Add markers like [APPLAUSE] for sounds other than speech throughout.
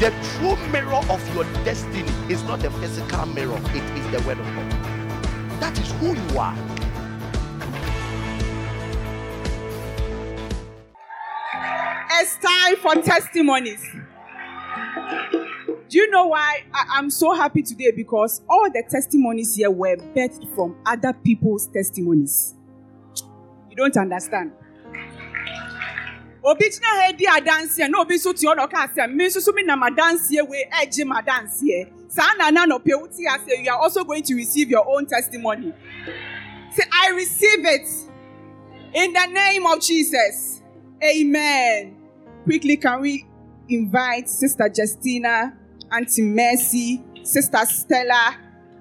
the true mirror of your destiny is not the physical mirror, it is the word of God. That is who you are. It's time for testimonies. Do you know why I- am so happy today? Because all the testimonies here were birthed from other people's testimonies. You don't understand. Obi gyina ha di adanseɛ na obi nso te hɔ na ɔka asɛ me nso so me nam adanseɛ wei ɛgye ma adanseɛ saa na na nɔpɛ wote asɛ you are also going to receive your own testimony. Say i receive it in the name of jesus. Amen. Quickly can we invite sister justina auntie mercy sister stella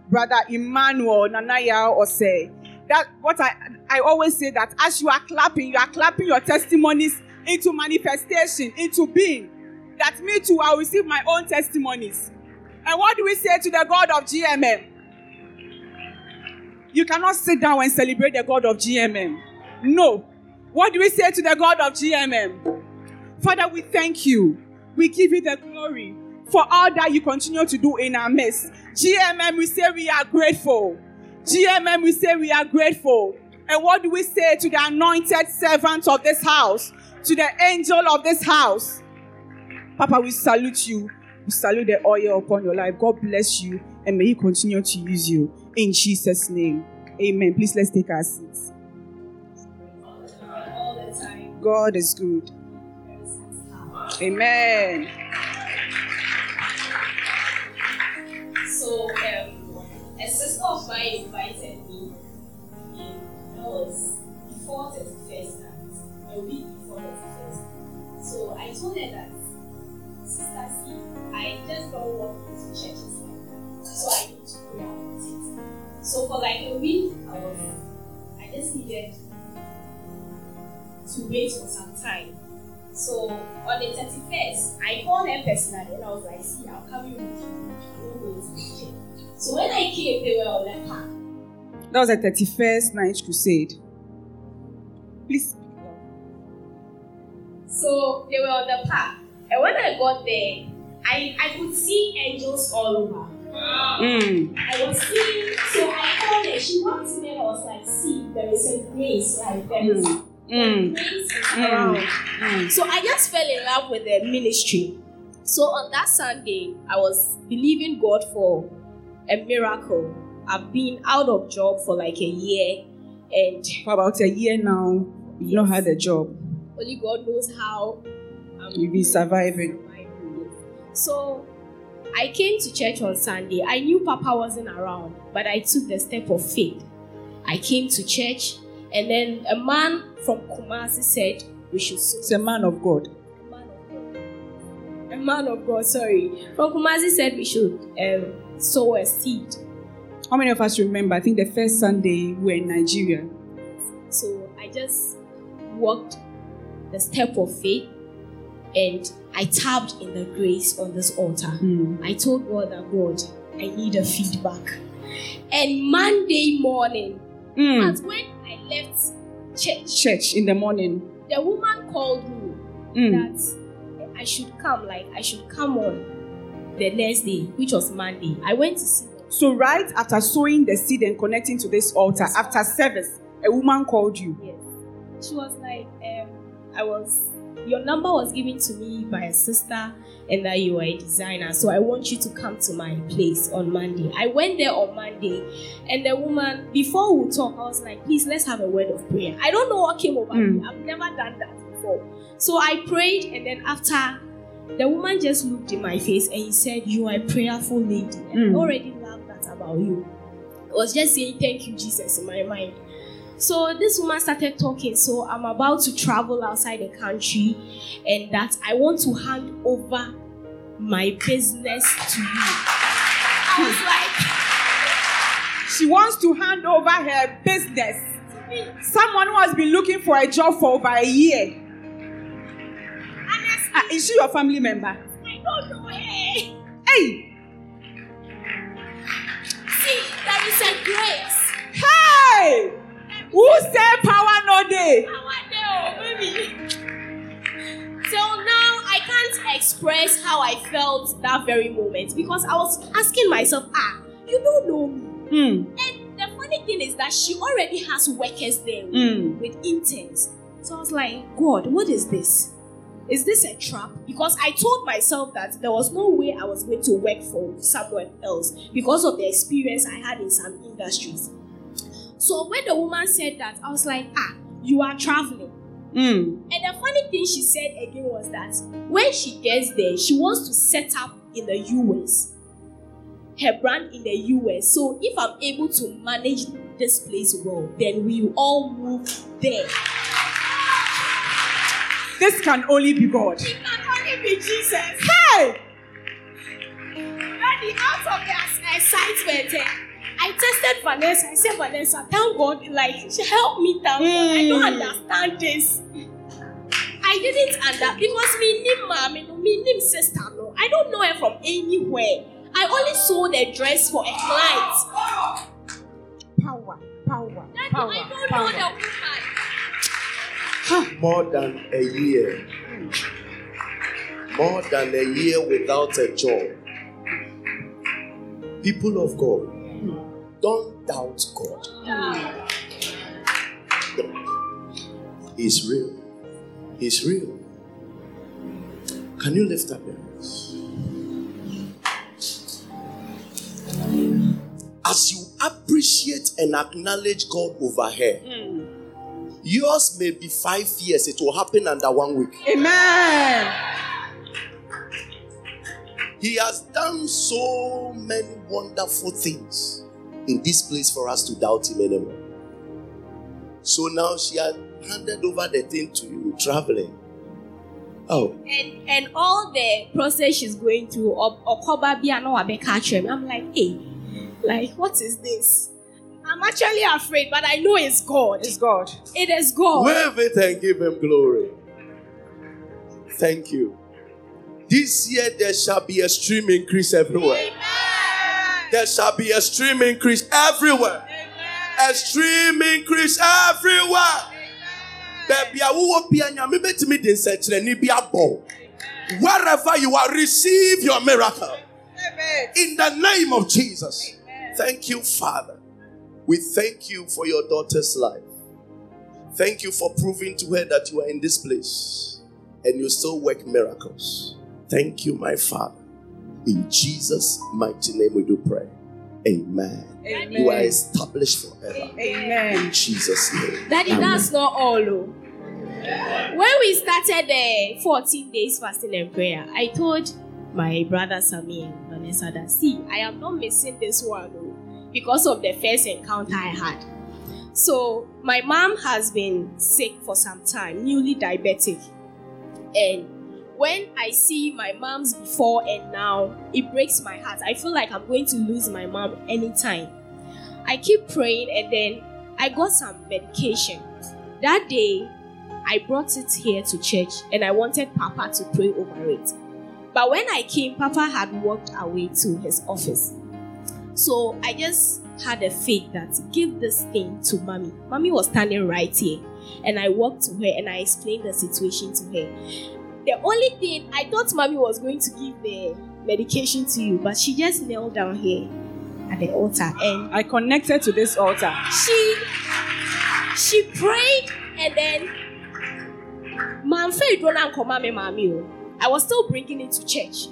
brother emmanuel nanaya ose? That what i i always say that as you are clapping you are clapping your testimonies into manifestation, into being. That me too, I'll receive my own testimonies. And what do we say to the God of GMM? You cannot sit down and celebrate the God of GMM. No. What do we say to the God of GMM? Father, we thank you. We give you the glory for all that you continue to do in our midst. GMM, we say we are grateful. GMM, we say we are grateful. And what do we say to the anointed servants of this house? To the angel of this house. Papa, we salute you. We salute the oil upon your life. God bless you and may He continue to use you. In Jesus' name. Amen. Please let's take our seats. God is good. Amen. So, um, a sister of mine invited me. That was before 31st night, a week so I told her that, Sister C, I just don't walk into churches like that. So I need to pray about it. So for like a week, I was, I just needed to wait for some time. So on the 31st, I called her personally and I was like, see, I'm coming with you. I'm going to the church. So when I came, they were on the park. That was the 31st night crusade. Please so they were on the path. And when I got there, I, I could see angels all over. Mm. I was seeing, so I called her. She walked to me and I was like, see, there is a grace, like there is mm. Mm. grace around. Mm. So I just fell in love with the ministry. So on that Sunday, I was believing God for a miracle. I've been out of job for like a year, and for about a year now, you've yes. not had a job. Only God knows how um, you'll be surviving. So I came to church on Sunday. I knew Papa wasn't around, but I took the step of faith. I came to church, and then a man from Kumasi said we should sow. It's a man of God. A man of God. A man of God, sorry. From Kumasi said we should um, sow a seed. How many of us remember? I think the first Sunday we were in Nigeria. So I just walked the step of faith and I tapped in the grace on this altar. Mm. I told God that God, I need a feedback. And Monday morning, mm. that's when I left church. Church in the morning. The woman called me mm. that I should come, like I should come on the next day, which was Monday. I went to see. So right after sowing the seed and connecting to this altar, after service, a woman called you. Yes. She was like, um, I was your number was given to me by a sister and that you are a designer. So I want you to come to my place on Monday. I went there on Monday and the woman, before we talk, I was like, please let's have a word of prayer. I don't know what came over mm. me. I've never done that before. So I prayed and then after the woman just looked in my face and he said, You are a prayerful lady. And mm. I already love that about you. I was just saying thank you, Jesus, in my mind. So this woman started talking. So I'm about to travel outside the country, and that I want to hand over my business to you. I was like, she wants to hand over her business. Someone who has been looking for a job for over a year. Honestly, uh, is she your family member? I don't know. Hey. Hey. See, there is a grace. Hey. Who say power no day? Power no, baby. So now I can't express how I felt that very moment because I was asking myself, ah, you don't know me. Mm. And the funny thing is that she already has workers there Mm. with interns. So I was like, God, what is this? Is this a trap? Because I told myself that there was no way I was going to work for someone else because of the experience I had in some industries. So when the woman said that, I was like, ah, you are traveling. Mm. And the funny thing she said again was that when she gets there, she wants to set up in the US, her brand in the US. So if I'm able to manage this place well, then we all move there. This can only be God. It can only be Jesus. Hey! Daddy, out of the excitement, eh, I tested Vanessa. I said, Vanessa, thank God, like, she helped me, thank God. I don't Mm. understand this. I didn't understand because me, nim mommy, no, me, nim sister, no. I don't know her from anywhere. I only saw the dress for a client. Power, power, Daddy, power, I don't power. know the woman. more than a year. More than a year without a job. People of God, don't doubt God. He's real. He's real. Can you lift up your hands? As you appreciate and acknowledge God over here, Yours may be five years, it will happen under one week. Amen. He has done so many wonderful things in this place for us to doubt him anymore. So now she has handed over the thing to you, traveling. Oh, And and all the process she's going through, or Okoba no Abeka I'm like, hey, like, what is this? I'm actually afraid, but I know it's God. It's God. It is God. wave it and give him glory. Thank you. This year there shall be a stream increase everywhere. There shall be a stream increase everywhere. A stream increase everywhere. Baby, I will be nyame betimi de nsɛnkyerɛnne bi abɔ. Wherever you are, receive your miracle. In the name of Jesus. Thank you, Father. We thank you for your daughter's life. Thank you for proving to her that you are in this place and you still work miracles. Thank you, my Father. In Jesus' mighty name we do pray. Amen. Amen. You are established forever. Amen. In Jesus' name. Daddy, Amen. that's not all. oh. When we started the 14 days fasting and prayer, I told my brother Sammy and Vanessa that, see, I am not missing this one oh, because of the first encounter I had. So, my mom has been sick for some time, newly diabetic. And when I see my mom's before and now, it breaks my heart. I feel like I'm going to lose my mom anytime. I keep praying and then I got some medication. That day, I brought it here to church and I wanted Papa to pray over it. But when I came, Papa had walked away to his office. So I just had a faith that give this thing to Mommy. Mommy was standing right here. And I walked to her and I explained the situation to her. The only thing I thought Mommy was going to give the medication to you, but she just knelt down here at the altar and I connected to this altar. she she prayed and then Manfred Ronan Komame Mami. o. I was still bringing it to church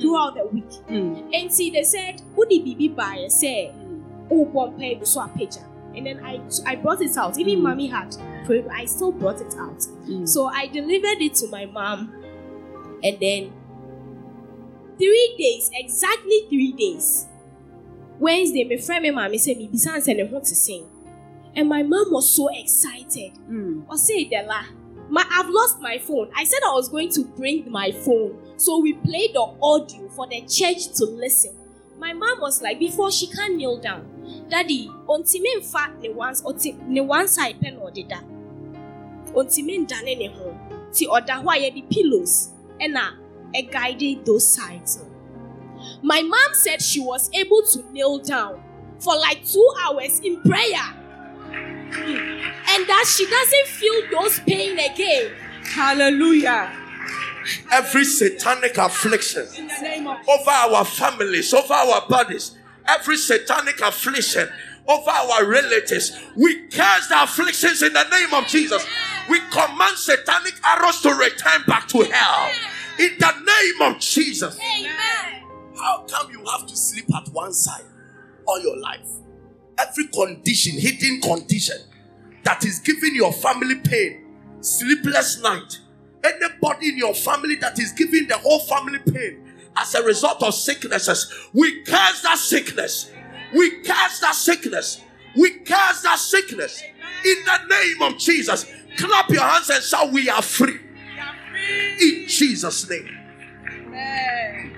throughout the week. Mm. And see, they said, Who did Bibi buy? Say, Oh, Bompay, so a picture. And then I I brought it out. Even Mm. mommy had prayed, I still brought it out. Mm. So I delivered it to my mom. And then three days, exactly three days. Wednesday, my friend, my mommy said, Me, said, I want to sing. And my mom was so excited. Mm. I say Della, my I've lost my phone. I said I was going to bring my phone. So we played the audio for the church to listen. My mom was like, before she can kneel down, Daddy, ontime mfa ne one oti ne one side pen or dida. Ontime ndane ne ho. Ti oda ho a the pillows ɛna a guided those sides. My mom said she was able to kneel down for like two hours in prayer and that she doesn't feel those pain again. Hallelujah. every satanic affliction In the name of over our families, over our bodies, every satanic affliction over our relatives. We curse the afflictions in the name of Jesus. We command satanic arrows to return back to hell in the name of Jesus. Amen. How come you have to sleep at one side all your life? Every condition, hidden condition that is giving your family pain, sleepless night, anybody in your family that is giving the whole family pain as a result of sicknesses, we curse that sickness. We curse that sickness. We curse that sickness in the name of Jesus. Clap your hands and shout, We are free in Jesus' name. Amen.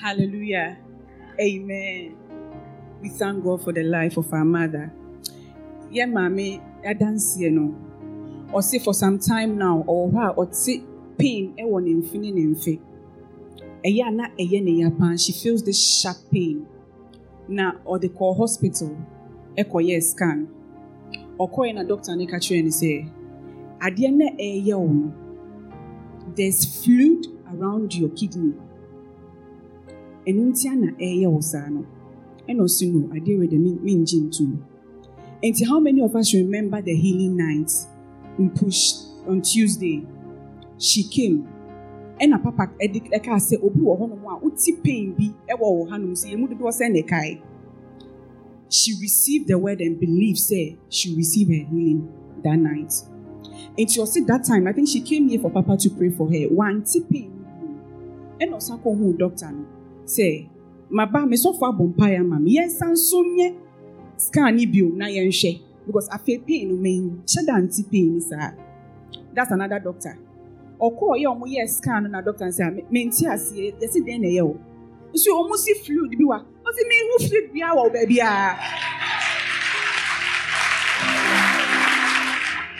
Hallelujah. Amen. We thank God for the life of our mother. Yeah, mommy, I dance you know. Say for some time now, or what, or see pain, e won infini nimfi. Eya na eye ne yapan, she feels this sharp pain. Na the call hospital, koye scan. ɔkɔɛ na doctor ne ka kyerɛ no sɛ adeɛ na ɛyɛ wo no there's fluid around your kidney ɛno ntia na ɛyɛ wo saa no ɛna ɔsi no adeɛ wei de mengye ntom nti how many of us remember the healing night in push on tuesday. She came. Ɛna papa ɛde ɛka sɛ obi wɔ hɔnom a woti pain bi ɛwɔ wɔ hanom sɛ yɛn mu dodoɔ sɛ ɛkae she received the word and believed say she received her healing that night. And she also that time, I think she came here for Papa to pray for her. One tipping and also who doctor no. Say my ba me so far bompire mam yes and so nye scan ni bio na yen hwe because I feel pain no mean shada anti pain sir. That's another doctor. Ọkọ yẹ ọmọ yẹ scan no na doctor say me nti ase yesi den na yẹ o. nso wɔn si fluid bi wa wɔsi mi hu fluid bi wɔ baabi a.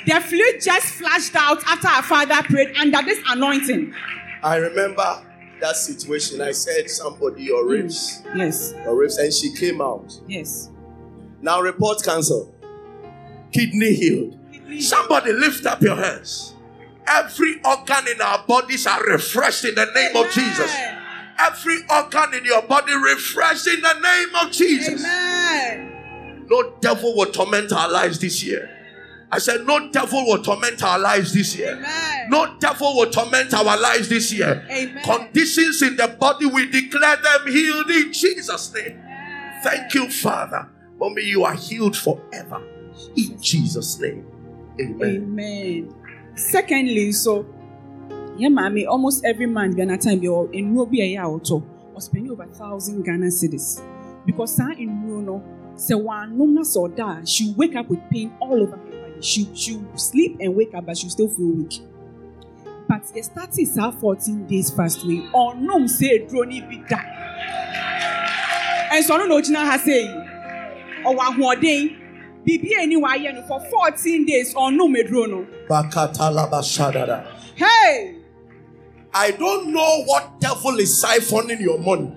The fluid just flashed out after our father prayed under this anointing. I remember that situation. I said, Somebody, your ribs, Yes, your ribs, and she came out. yes. Now, report cancelled. Kidney healed. Somebody lift up your hands. Every organ in our bodies are refreshed in the name of Jesus. Every organ in your body refreshed in the name of Jesus. Amen. No devil will torment our lives this year. I said, No devil will torment our lives this year. Amen. No devil will torment our lives this year. Amen. Conditions in the body, we declare them healed in Jesus' name. Thank you, Father. Mommy, you are healed forever. In Jesus' name. Amen. Amen. Secondly, so yeah, mommy, almost every man Ghana time you're in Robi a auto or spending over a thousand Ghana cedis. Because sa in no say one no na so da she wake up with pain all over her body. She she sleep and wake up, but she still feel weak. But the start is our 14 days fast way. Or no say drone be that. And so no no jina ha say or ahoɔden biribi a ɛni wayɛ no for 14 days ɔno meduro no Bakatalabashadada. hey I don't know what devil is siphoning your money.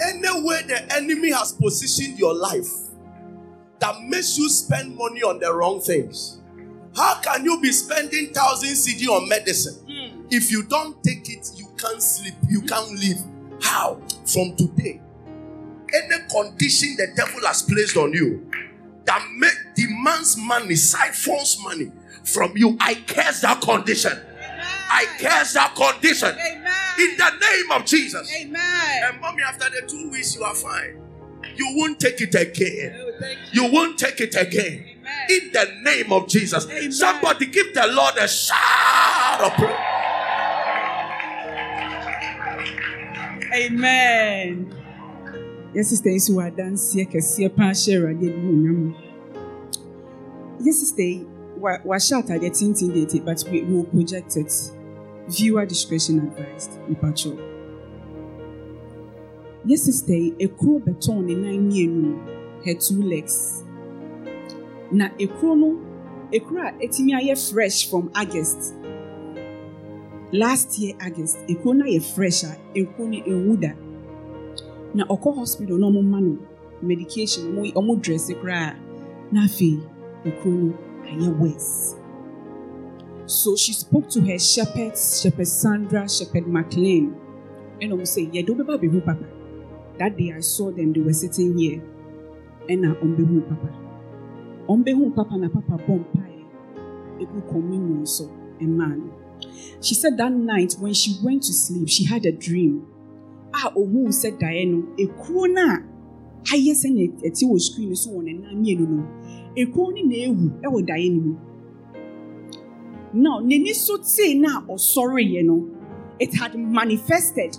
Any way the enemy has positioned your life that makes you spend money on the wrong things. How can you be spending thousand cedi on medicine? Hmm. If you don't take it, you can't sleep, you can't live. How? From today, any condition the devil has placed on you that make, demands money, siphons money from you, I curse that condition. I curse that condition amen in the name of Jesus. amen And mommy, after the two weeks, you are fine. You won't take it again. Oh, you won't take it again. In the name of Jesus. Amen. Somebody give the Lord a shout of praise. amen yɛ sister yi so wɔ adanseɛ kɛseɛ paa hyɛ awurade anim onyam yɛ sister yi wa- wahyɛ atadeɛ tenten deete but we we will project it viewer discretion advised. Nipacho yɛ sister yi ekuro bɛtɔn ne nan mmienu. Her two legs. Na ekuro no ekuro a etimi ayɛ fresh from august. Last year august ekuro no ayɛ fresh a ekuro no ewu da na ɔkɔ hospital na ɔmo ma no medication ɔmo ɔmo dress koraa. Na afei ekuro no ayɛ worse. So she spoke to her shepherds shepherd sandra shepherd mclean ɛna ɔmo sɛ yɛde wobɛba abɛhu papa. That day i saw them they were sitting here. Ɛna ɔmo bɛhu papa. Ɔmo bɛhu papa na papa bɔ mpaeɛ. Egu communion so ɛmaa no. She said that night when she went to sleep she had a dream a ohun sɛ daeɛ no ekuo no a ayɛ sɛ na ɛte wɔ screen so wɔ ne nan mmienu no ekuo no na ewu ɛwɔ daeɛ no mu. Now n'ani so tee na ɔsɔreeɛ no it had manifested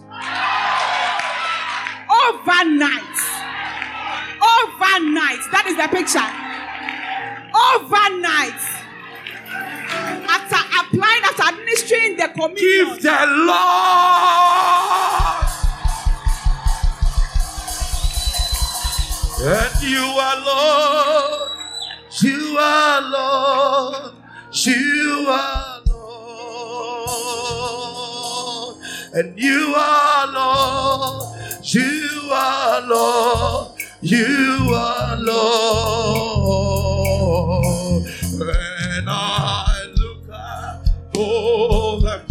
overnight. Overnight. That is the picture. Overnight. After applying after administering the communion. Give the Lord. And you are Lord. You are Lord. You are Lord. And you are Lord. You are Lord. You are Lord. When I look at oh man,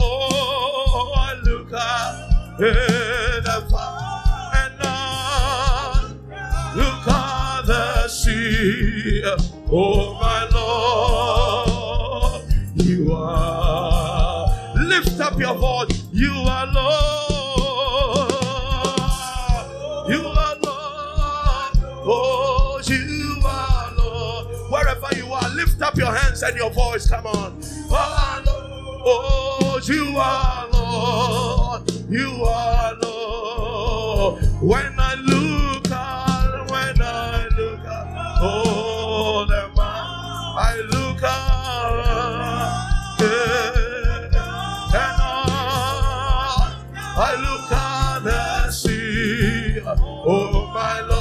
oh I look at Oh my Lord, you are. Lift up your voice. You are Lord. You are Lord. Oh, you are Lord. Wherever you are, lift up your hands and your voice. Come on. Oh, you are Lord. You are Lord. When I look I look yeah, and I, look. Oh, my Lord,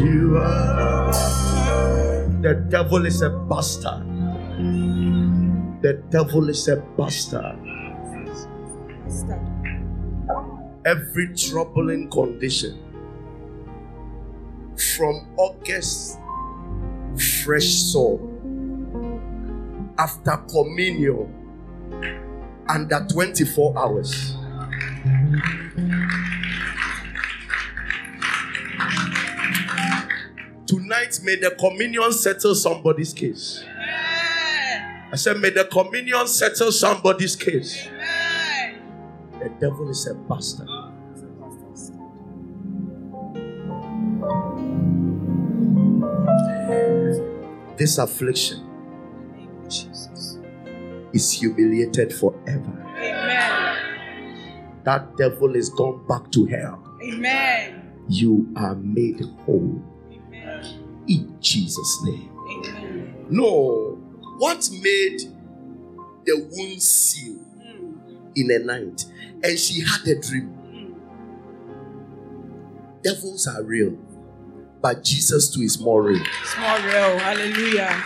you are. The devil is a bastard. The devil is a bastard. Every troubling condition from August, fresh soul after communion under 24 hours. Tonight, may the communion settle somebody's case. I said, may the communion settle somebody's case. The devil is a bastard. This affliction is humiliated forever. Amen. That devil is gone back to hell. Amen. You are made whole. In Jesus' name. Amen. No, what made the wound seal Mm, in a night? And she had a dream. mm. Devils are real, but Jesus too is more real. Small real. Hallelujah.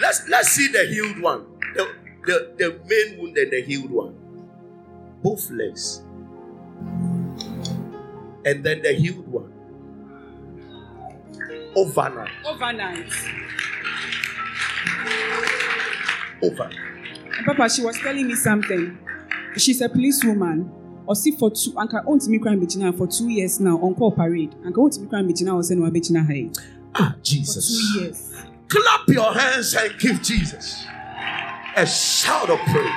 Let's let's see the healed one. The, the, the main wound and the healed one. Both legs. And then the healed one. Overnight. Overnight. Overnight. And Papa, she was telling me something. She's a policewoman. Or see for two, anka ontimi crime bechina for two years now on call parade. Anka ontimi crime bechina was saying bechina hai Ah, for Jesus. two years. Clap your hands and give Jesus a shout of praise.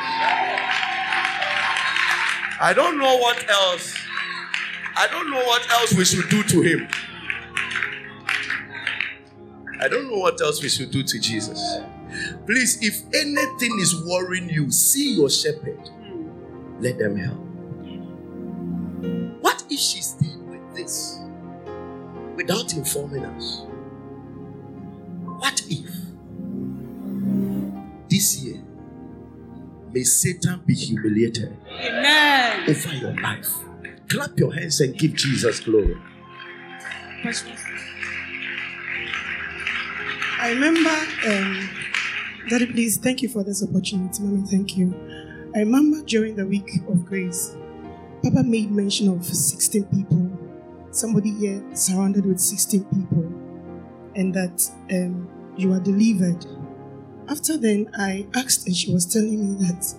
I don't know what else. I don't know what else we should do to him. I don't know what else we should do to Jesus. Please, if anything is worrying you, see your shepherd. Let them help. What if she stayed with this without informing us? What if this year may Satan be humiliated Amen. over your life? Clap your hands and give Jesus glory. I remember, um, Daddy, please, thank you for this opportunity. Mommy, thank you. I remember during the week of grace, Papa made mention of 16 people. Somebody here surrounded with 16 people, and that um, you are delivered. After then, I asked, and she was telling me that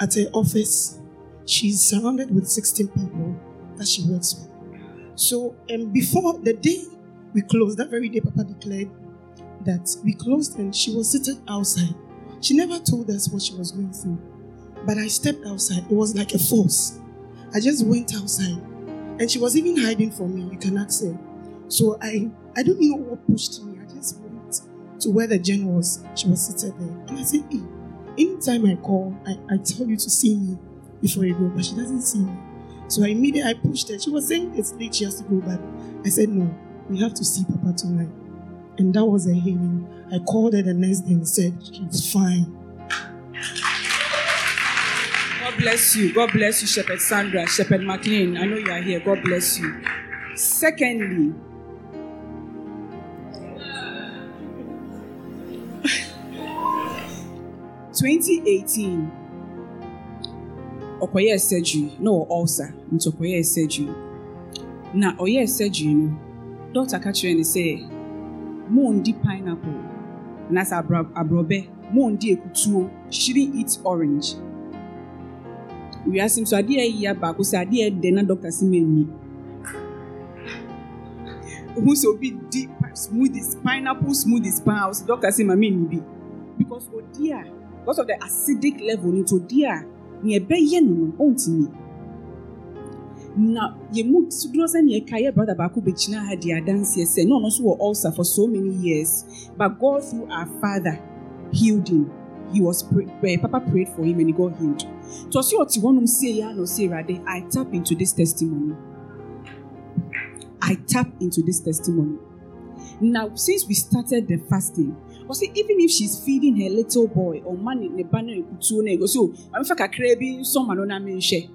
at her office, she's surrounded with 16 people that she works with. So, um, before the day we closed, that very day, Papa declared that we closed and she was seated outside. She never told us what she was going through. But I stepped outside. It was like a force. I just went outside. And she was even hiding from me. You can ask her. So I I don't know what pushed me. I just went to where the gen was. She was seated there. And I said, hey, anytime I call, I, I tell you to see me before you go, but she doesn't see me. So I immediately I pushed her. She was saying it's late, she has to go, but I said, no, we have to see Papa tonight. And that was a healing. I called her the next day and said, she's fine. God bless you. God bless you, Shepherd Sandra, Shepherd McLean. I know you are here. God bless you. Secondly, twenty eighteen ɔkɔyɛ surgery na ɔwɔ ulcer nti ɔkɔyɛ surgery na ɔyɛ surgery no doctor ka kyerɛ no mondi pineapple. Anaasɛ abro- aborɔbɛ mondi ekutuo shouldn't eat orange. Wiase nso adeɛ a ɛyɛ baako sɛ adeɛ ɛdɛ na doctor si ma nni [LAUGHS] ohun sɛ obi di smoothies pineapple smoothies paa ɔsɛ doctor si ma mi nni bi. Because odi a because of the acidic level nti odi a nea ɛbɛyɛ no no ɔntumi na yɛn mu suduro sɛ nea ɛka yɛ brother baako bɛgyina ha di adanseɛ sɛ na ɔno nso wɔ for so many years. But God through our father healed him. He was pray, pray, papa prayed for him and he got healed. So ɔsi ɔte hɔnom sie ya na ɔsi awurade i tap into this testimony. I tap into this testimony. Now since we started the fasting ɔsi even if she's feeding her little boy ɔma ne ne ba na ekutuo na ego so oh, maame fa kakra bi nsɔma no na me nhwɛ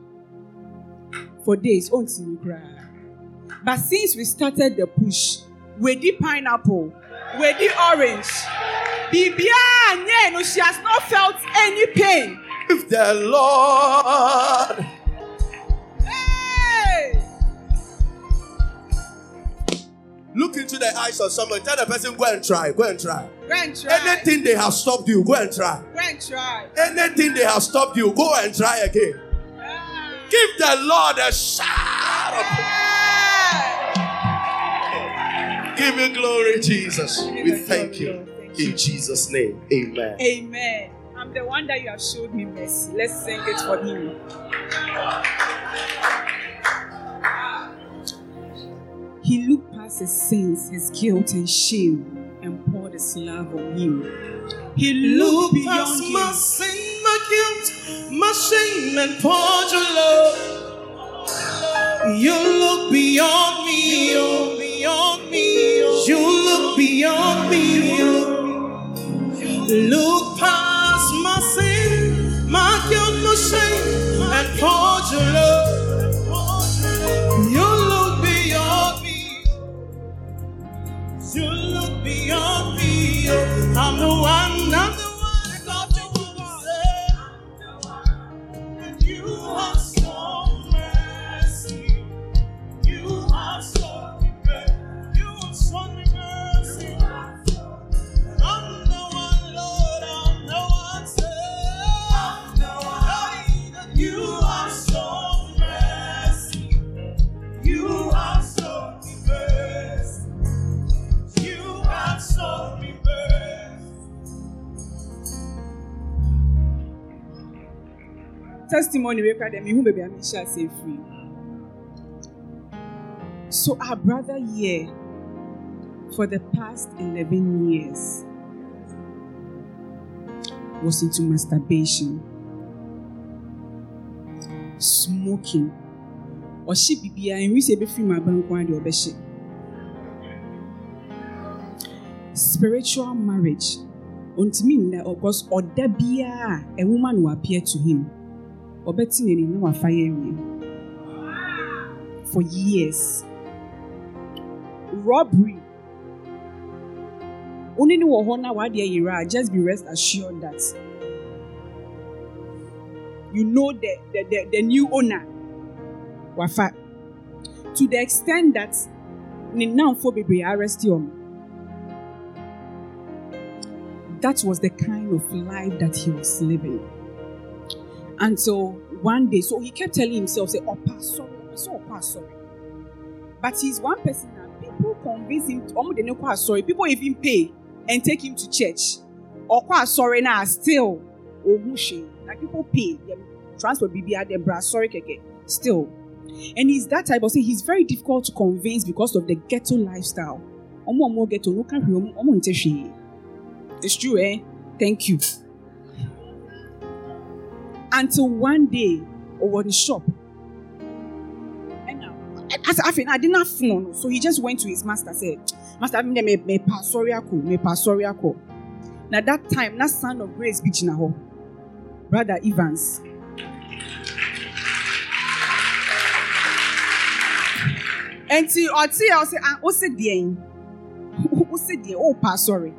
for days oh, koraa but since we started the push wedi pineapple wedi orange biribiara nye no she has not felt any pain. If the Lord Hey! look into the eyes of someone, tell the person, go and try, go and try. Go and try. Anything they have stopped you, go and try. Go and try. Anything they have stopped you, go and try again. Give the Lord a shout. of- Hey! Give you glory, Jesus. Give We thank glory, you. Lord. Thank you. In Jesus' name, amen. Amen. I'm the one that you have showed me mercy. Let's sing it for him. He looked past his sins, his guilt, and shame, and poured his love on him. He looked beyond him. sin, my guilt, my shame, and poured your love. You look beyond me, oh, beyond me. You look beyond me. oh. Look past my sin, my guilt, my shame, and poured your love. You look beyond me. You look beyond me. oh. I'm the one, I'm the testimony wey cry dem ihu baby amisha say free so our brother here for the past 11 years was into masturbation, smoking, and we say before my bank one the obeshi. Spiritual marriage. Ontimi nda because ɔda biara a woman will appear to him. Ɔbɛti n'ani na wafa yɛ awie. For years. Robbery. Only ni wɔ hɔ na wadeɛ yera just be rest assured that you know the the the, the new owner wafa to the extent that ne nanfo bebree arrest him. That was the kind of life that he was living. Until one day, so he kept telling himself, say, Oh, sorry, so oh, sorry. But he's one person that people convince him, oh, they know sorry. People even pay and take him to church. Or quite sorry now, still, oh, mushy. Like people pay them transfer BBR, them bra sorry, keke. Still. And he's that type of say he's very difficult to convince because of the ghetto lifestyle. Omo omo ghetto no omo omo It's true, eh? Thank you. Until one day, over the shop. And now, I I didn't phone, so he just went to his master, said, Master, me me pastori ako, me pastori ako. Now that time, that son of grace beach ho. Brother Evans. Enti ọtí ẹ ọsẹ ah ọsẹ diẹ yin ọsẹ diẹ ọ pa sorry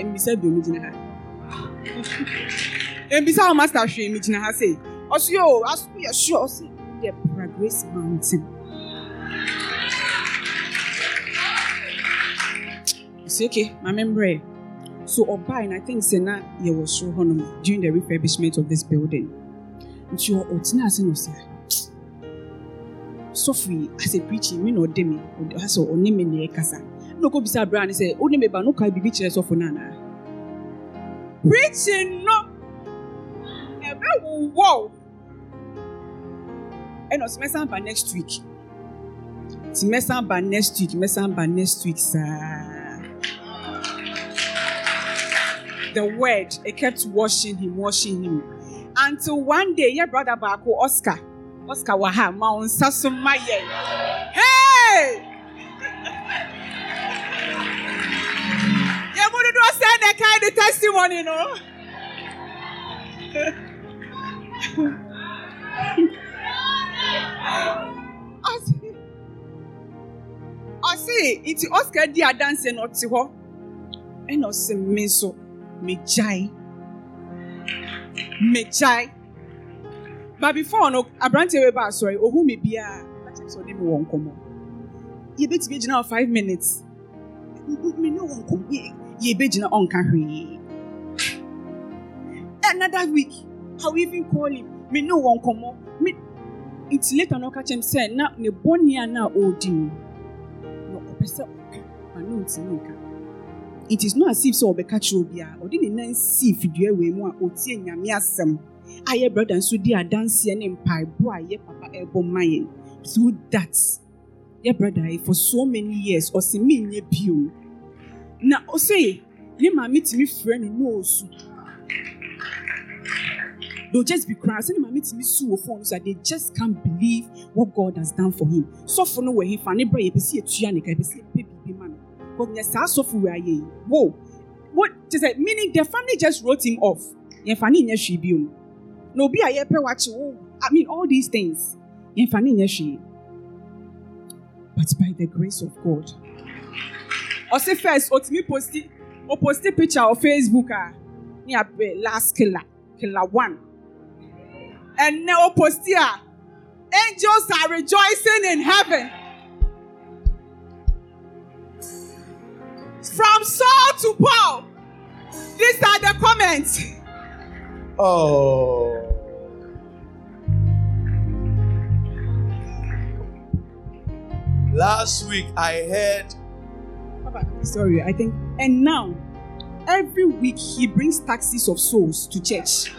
ẹnbisa bi omi gyina ha ẹnbisa ọ master hwẹ mi gyina ha ọsọ yẹ o aso yẹ sure ọsẹ the Grace Mountain. Ọsẹ okay maame mbrẹ so ọbaa and I think sẹ na yẹ wọ soro hɔ nom during the refurbishment of this building. Nti ɔtena ase na ɔsɛ sɔfo yi asɛ preaching mi na ɔde mi asɛ ɔne mi na ɛkasa na ɔkɔ bisa abira ne sɛ ɔne mi ba no kae bibi kyerɛ sɔfo no anaa preaching no wowɔ ɛna ɔsɛ mɛsan ba next week. Ti mɛsan ba next week mɛsan ba next week saa the word it kept washing him washing him. Until one day yɛ brother baako oscar. Oscar wɔ ha ma wo nsa so ma yɛn hey! Yɛn mu dodoɔ sɛ na ɛka the testimony no [LAUGHS] ɔsi ɔsi nti oscar di adanse na ɔte hɔ. Ɛna ɔsi mi nso megyae. Megyae. But before no aberanteɛ wei ba asɔre ohu mi biara akyɛ sɛ ɔde mi wɔ nkɔmɔ yɛbɛtumi gyina hɔ five minutes. Mi ne wɔ nkɔmɔ yɛbɛgyina ɔnka hwee. Another week i will even call him? Mi ne wɔ nkɔmɔ mi nti later na ɔka kyerɛ m sɛ na ne bɔnni a na ɔredi no na ɔpɛ sɛ ɔka ma ne ntumi nka it is not as if sɛ ɔbɛka kyerɛ obiara ɔde ne nan si fidua wei mu a ɔtie nyame asɛm a yɛ brother nso di adanseɛ ne mpaebɔ a yɛ papa ɛbɔ ma yɛn through that yɛ brother yi for so many years ɔsi mi nye bio na ɔsɛ ne maame tumi frɛ no n'osu they'll just be crying. Maame tumi su wɔ phone. So they just can't believe what God has done for him. Sɔfo no wɔ he fa ne bra yɛ pɛ si etua ne ka yɛ pɛ si epe bibi ma no but saa sɔfo wɔ ayɛ yi whoa. What just like meaning the family just wrote him off. Yɛn fa ne nyɛ hwee bio um. na obi a yɛpɛ wakye i mean all these things. Yɛn fa ne nyɛ but by the grace of God. Ɔsi first otumi posti oposti picture of Facebook ah. a ne abɛ last killer killer one ɛnɛ oposti a angels are rejoicing in heaven. From Saul to Paul. These are the comments. Oh. Last week I heard Sorry, I think. And now, every week he brings taxis of souls to church.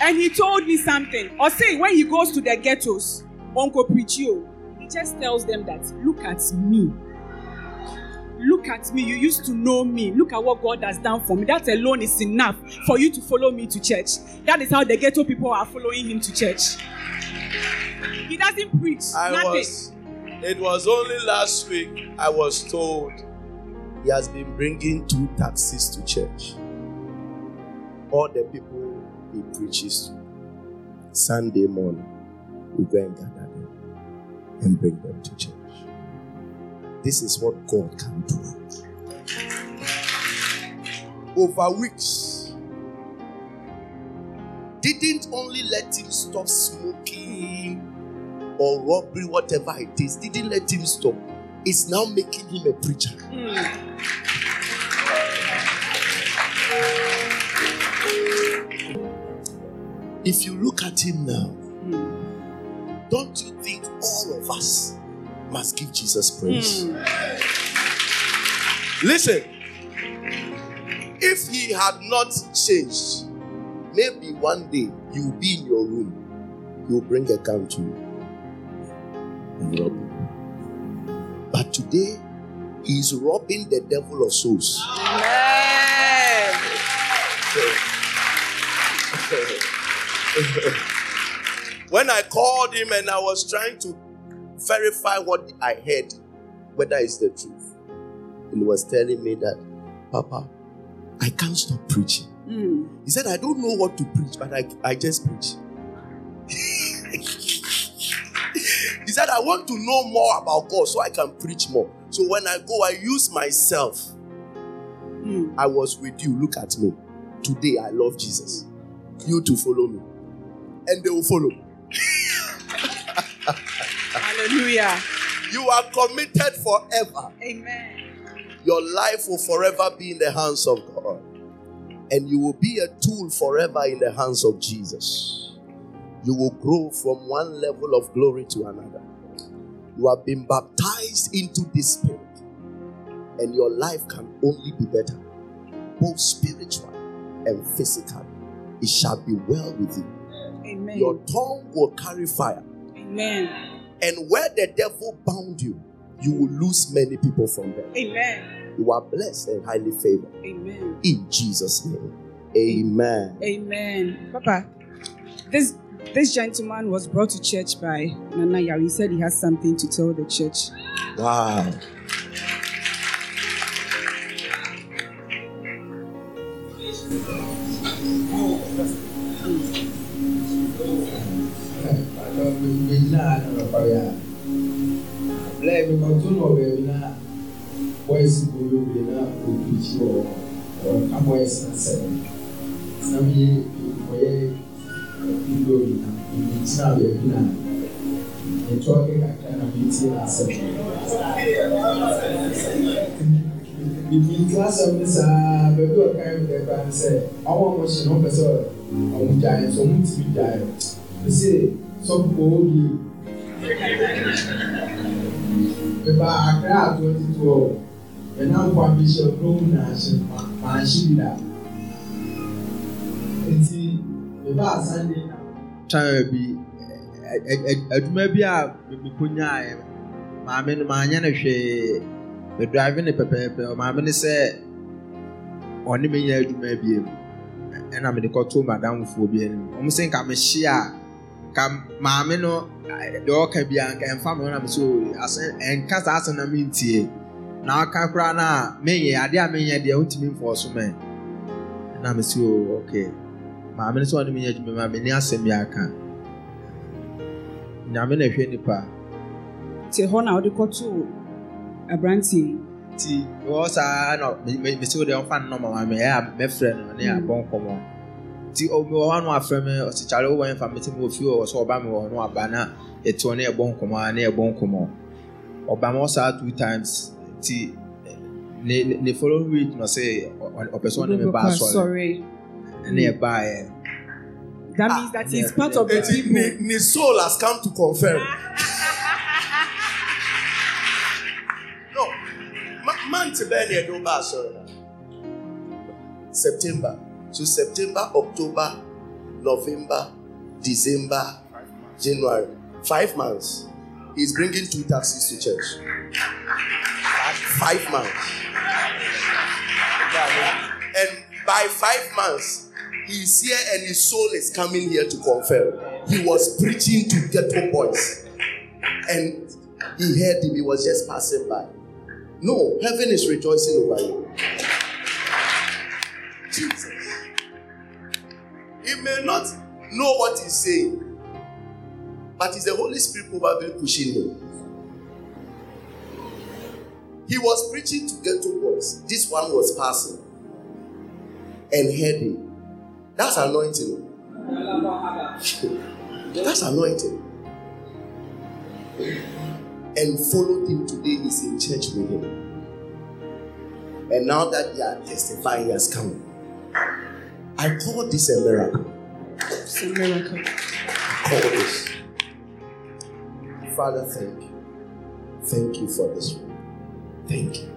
And he told me something. Or say when he goes to the ghettos, Uncle Preachio, oh, he just tells them that look at me. Look at me. You used to know me. Look at what God has done for me. That alone is enough for you to follow me to church. That is how the ghetto people are following him to church. He doesn't preach. I nothing. was. It was only last week I was told he has been bringing two taxis to church. All the people he preaches to. Sunday morning, we go and gather them and bring them to church. This is what God can do. Over weeks, didn't only let him stop smoking or robbery, whatever it is, didn't let him stop. It's now making him a preacher. Hmm. If you look at him now, hmm. don't you think all of us must give Jesus praise? Hmm. Listen, if he had not changed, maybe one day you'll be in your room, you'll bring a gun to you rob you. But today, he's robbing the devil of souls. [LAUGHS] when I called him and I was trying to verify what I heard, whether it's the truth, he was telling me that, Papa, I can't stop preaching. Mm. He said, I don't know what to preach, but I, I just preach. [LAUGHS] he said, I want to know more about God so I can preach more. So when I go, I use myself. Mm. I was with you. Look at me. Today, I love Jesus. You to follow me. And they will follow. Hallelujah. You are committed forever. Amen. Your life will forever be in the hands of God. And you will be a tool forever in the hands of Jesus. You will grow from one level of glory to another. You have been baptized into this spirit. And your life can only be better, both spiritual and physical. It shall be well with you. Amen. Your tongue will carry fire. Amen. And where the devil bound you, you will lose many people from there. Amen. You are blessed and highly favored. Amen. In Jesus' name. Amen. Amen. Papa, this this gentleman was brought to church by Nana Yao. He said he has something to tell the church. Wow. Gyina anɔpɔre a lɛɛ mi ma to na ɔbɛbi na bɔyisi ko bebree na okirikyi wɔ hɔ ka bɔyisi na sɛbɛn na mi yɛ ɔyɛ video bi na mi gyina baabi na etu ɔkè kakra na mi tie na sɛbɛn bibi nti asɛm ne saa baabi ɔka mi dɛ kora ne sɛ ɔmo a ɔmo hyɛ no ɔpɛ sɛ ɔmo gyae nso ɔmo ti mi gyae ɛsɛ sɔfo oyi beba akra twenty twelve ɛnam kwan bi hyɛ ɔdɔm na ahyɛ maa hyɛ bi da nti beba asande na. time bi ɛ- ɛ- ɛ- adwuma bi a mekonyaeɛ maame no maanyɛ no hwee medrive ne pɛpɛɛpɛ maame no sɛ ɔne menyɛ adwuma biem ɛna mede kɔtoo madamfoɔ bi anim ɔmo sɛ nka mehye a ka maame no ɛ, deɛ ɔka bia nka ɛmfa me ho na mesɛ "O, asɛ ɛnka saa asɛm na mentie. Na ɔka koraa no a menyɛ adeɛ a menyɛ deɛ wontumi mfɔɔ so mɛ ɛna mesɛ "O, okay maame no sɛ ɔne menyɛ adwuma mu a menni asɛm bi aka. Nyame na ɛhwɛ nipa Te hɔ na ɔde kɔtoo aberanteɛ yi. nti wɔ saa na me- me- mesɛ wode ɔmfa no nɔma ma meyɛ a mɛfrɛ no ne Mm. abɔ nkɔmmɔ nti ɔ- mewɔ hɔ no afrɛ me ɔse kyale wowɔ mfa mete me wɔ fie wɔ sɛ ɔba me wɔ no aba na yɛte hɔ ne yɛbɔ nkɔmmɔ a ne yɛbɔ nkɔmmɔ ɔba me hɔ saa two times nti eh, ne ne- ne following week na ɔsɛ ɔ- ɔ- ɔpɛ sɛ ɔne me ba asɔre Sorry. ne yɛbaeɛ That means that he's yeah, part yeah. of the Eti, people. ni, ni soul has come to confirm. no, ma- month bẹ́ẹ̀ ni ẹ̀dùn bá a sọ̀rọ̀ náà. September to September, October, November, December, January. Five months. He's bringing two taxis to church. Five months. And by five months, he's here and his soul is coming here to confirm. He was preaching to ghetto boys. And he heard him, he was just passing by. No, heaven is rejoicing over you. Jesus. He may not know what he's saying, but it's the Holy Spirit probably pushing him. He was preaching to ghetto boys. This one was passing and heard him. That's anointing. [LAUGHS] That's anointing. And followed him today. He's in church with him. And now that they are testifying, he has come. I call this a miracle. It's a miracle. I Call this. Father, thank you. Thank you for this room. Thank you.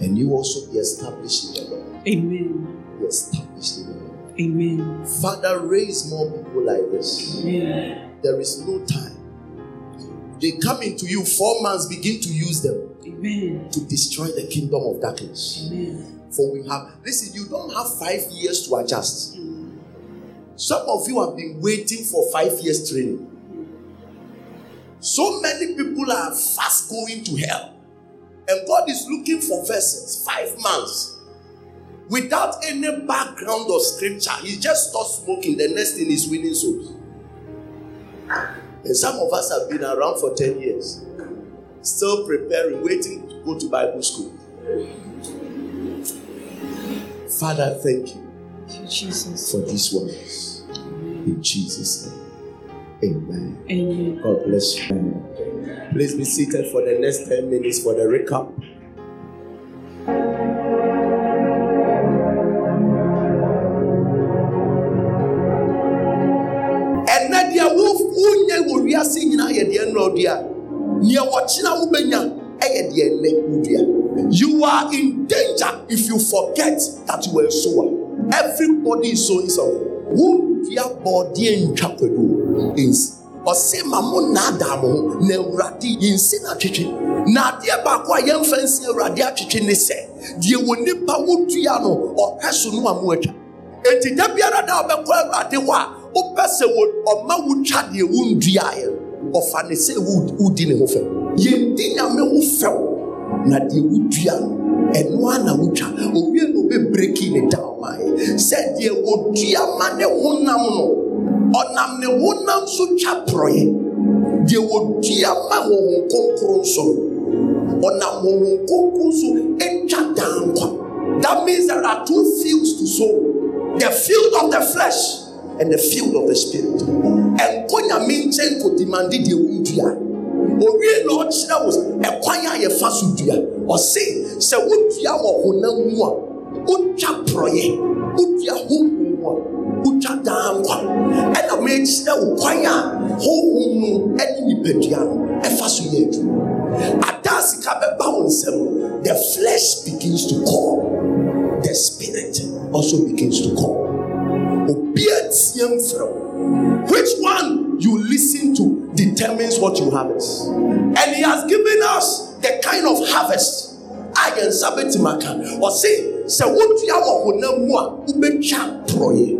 And you also be established in the Lord. Amen. Be established in the Lord. Amen. Father, raise more people like this. Amen. There is no time. They come into you, four months, begin to use them Amen. to destroy the kingdom of darkness. Amen. For we have, listen, you don't have five years to adjust. Some of you have been waiting for five years training. So many people are fast going to hell. And God is looking for vessels, five months, without any background of scripture. He just starts smoking. The next thing is winning souls. And some of us have been around for 10 years, still preparing, waiting to go to Bible school. Father, thank you Thank you, Jesus. for these words. In Jesus' name. Amen. Amen. God bless you. Please be seated for the next 10 minutes for the recap. ɛnɛ deɛ wo- wonyɛ wɔ wiase nyinaa yɛ deɛ nnɔɔdua neɛ wɔkyena wobɛnya ɛyɛ deɛ nnɛ wodua you are in danger if you forget that you were a sower. Everybody is sowing something. Wodua bɔɔdeɛ ntwa kwadu nsi ɔse ma mo nnaadaa mo ho na awurade yɛnsi no atwetwe na adeɛ baako a yɛmfa nsi awurade atwetwe ne sɛ deɛ wɔ nipa wodua no ɔhwɛ so no a mo atwa enti da biara da wobɛkɔ awurade hɔ a wopɛ sɛ wo- ɔma wotwa deɛ wonduaeɛ ɔfa ne sɛ wo- wodi ne ho fɛw yɛndi nyame ho fɛw na deɛ wodua no ɛno a na wotwa owie na obɛbreki ne down mae sɛ deɛ wɔdua ma ne honam no. Ɔnam ne honam so twa porɔeɛ deɛ wɔdua ma honhom kronkron so. Ɔnam honhom kronkron so atwa daa nkwa that means there are two fields to sow. The field of the flesh and the field of the spirit. Ɛnkɔ nyame nkyɛn kɔdimande deɛ wondua owie na ɔkyerɛ wo ɛkwan a yɛfa so dua ɔse sɛ wodua wɔ honam mu a wotwa porɔeɛ wodua honhom mu a wotwa daa nkwa ɛna mekyerɛ wo kwan a honhom no ne nipadua no ɛfa so yɛ adwuma. Ada sika bɛba wo the flesh begins to call. The spirit also begins to call. Obia tie mfrɛ wo which one you listen to determines what you harvest. And he has given us the kind of harvest. A yɛn nsa bɛtumi aka ɔse sɛ wodua wɔ honam mu a wobɛtwa porɔeɛ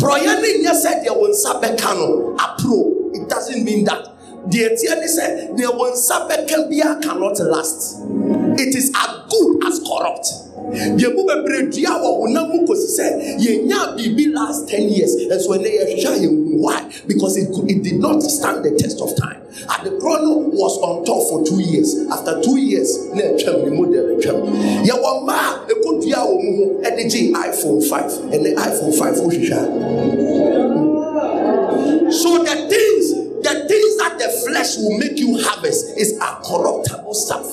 porɔeɛ ne nyɛ sɛ deɛ wo nsa bɛka no. Apro. It doesn't mean that. Deɛ teɛ ne sɛ deɛ wo nsa bɛka cannot last. It is as good as corrupt deɛ mu bebree dua wɔ honam mu kɔsi sɛ yɛnya biribi last ten years. Ɛnso ɛnɛ yɛhwehwɛ a yɛhu why? Because it, it did not stand the test of time. And the chrono was on top for two years. After two years na ɛtwam ne model ɛtwam yɛwɔ mmaa ɛkɔdua wɔ mu ho ɛde gye iPhone five. Ɛnɛ iPhone five wohwehwɛ a. Hmm. So the things, the things that the flesh will make you harvest is a corruptible stuff.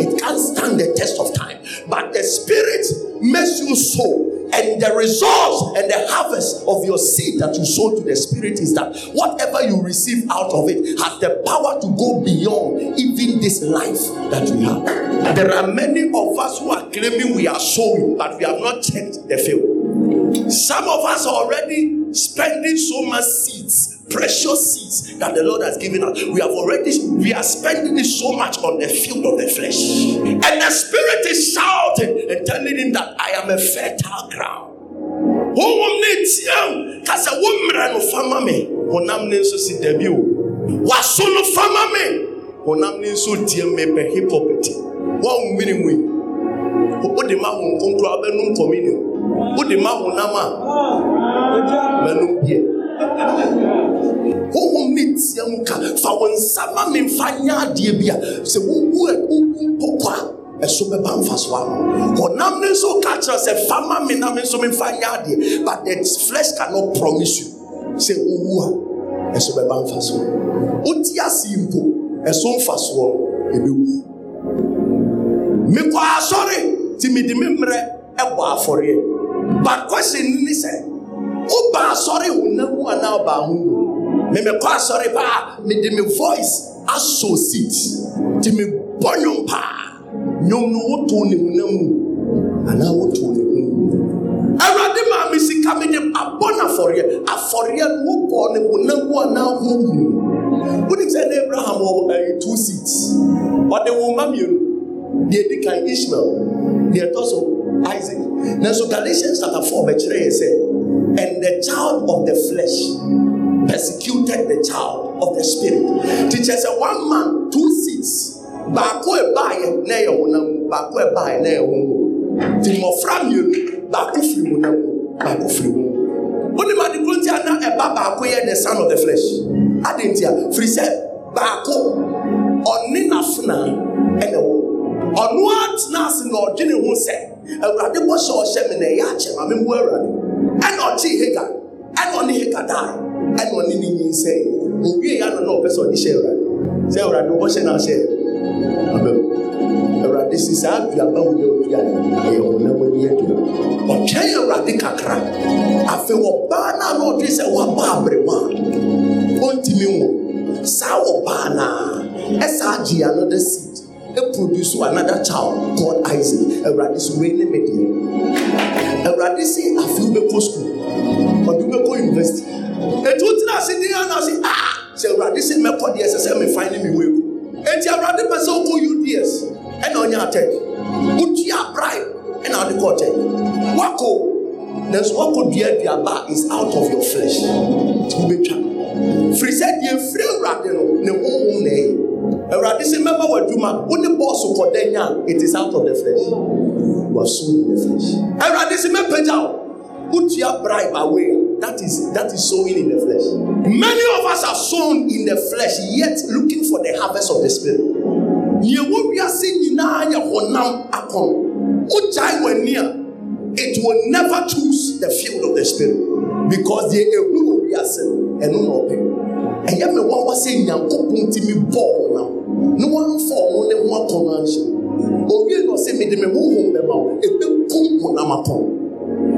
It can't stand the test of time. But the spirit makes you sow. And the results and the harvest of your seed that you sow to the spirit is that whatever you receive out of it has the power to go beyond even this life that we have. There are many of us who are claiming we are sowing, but we have not checked the field. Some of us are already spending so much seeds precious seeds that the Lord has given us, we have already we are spending so much on the field of the flesh, and the spirit is shouting and telling him that I am a fertile ground. Honhom ne tiam kasa wo mmerɛ no fama me? Honam nso si dabi o? Waso no fama me honam nso tie me pɛ hip hop ti wɔn mmiri mu yi wode ma ho nkonkoro abɛnum communion? Wode ma honam a mɛnum bie honhom ne tia mu ka fa wo nsa ma me mfa nyɛ adeɛ bi a sɛ wowu wowu mpɔkɔ a ɛso bɛba mfa so ama honam ne nso ka kyerɛ sɛ fa ma me na nso memfa nyɛ adeɛ but the flesh cannot promise you. Sɛ wowu a ɛso bɛba mfa so. Wote ase mpo ɛso mfa soɔ ɛbɛwu. Mekɔ asɔre nti mede me mmerɛ ɛbɔ afɔreɛ. But question ne sɛ woba asɔre honam mu anaa ɔbaa ho memekɔ asɔre paa mede me voice asɔ seat nti mebɔ nwom paa nwom no wotoo ne honam mu anaa wotoo ne ho mu awurade maa me sika mede abɔ no afɔreɛ afɔreɛ no wobɔ ne honam mu anaa ho mu wonim sɛ ne abraham wɔ ɛyɛ two seats. Ɔde wo ma mmienu deɛ di kan ishmael. Deɛ ɛtɔ so isaac. Nanso galatians chapter four bɛkyerɛ yɛ sɛ and the child of the flesh persecuted the child of the spirit. Teacher sɛ one man two seats baako ɛbaayɛ na ɛyɛ honam mu baako ɛbaayɛ na ɛyɛ honam ti mmɔfra mmienu baako firi honam mu baako firi honam mu wonim ade kuro nti ana ɛba baako yɛ the son of the flesh? Ade nti a? Firi sɛ baako ɔne n'afena ɛna ɛwɔ. Ɔno atena ase na ɔdwe ne ho sɛ awurade bɔhyɛ ɔhyɛ me na ɛyɛ akyɛ ma memmu awurade ɔkyee hega ɛna ɔne hega dae ɛna ɔne ne nyinsɛe owie ya no na ɔpɛ sɛ ɔde hyɛ awurade sɛ awurade bɔhyɛ no ahyɛ abam awurade si saa aduaba wo yɛ odua ɛyɛ honam ani adua ɔtwɛn awurade kakra afei ɔbaa no a na ɔdwe sɛ waba aberewa a ɔntumi nwo saa ɔbaa no a ɛsaa gye another seed. Produce another child called Isaac. Awurade so wei ne me deɛ. Awurade se afi wobɛkɔ school ɔde wobɛkɔ university. Etu tena ase ne yana ase ah sɛ awurade se mɛkɔ deɛ sɛ sɛ me fan ne me wei. Eti awurade pɛ sɛ wokɔ UDS ɛna ɔnyɛ atɛk. Wotua bribe ɛna ɔde kɔ atɛk. Wako nanso wako dua aduaba is out of your flesh. Wobɛtwa. Firi sɛ deɛ firi awurade no ne honhom na ɛyɛ awurade sɛ mɛma w'adwuma wo ne bɔɔso kɔdɛn a it is out of the flesh waso in the flesh awurade sɛ mɛpagya wo wotua bribe away. That is that is sowing in the flesh. Many of us are sown in the flesh yet looking for the harvest of the spirit. Wɔ wiase nyinaa yɛ honam akɔn wogyae w'ani a it will never choose the field of the spirit because deɛ ehu wɔ wiase no ɛno na ɔpɛ ɛyɛ me wɔn wɔ sɛ nyankopɔn ti mi bɔ ɔnam ne wɔn afɔ ɔno ne ho akɔ no ahyɛ owie na ɔsɛ mede me honhom bɛma wo ɛbɛkum honam akɔ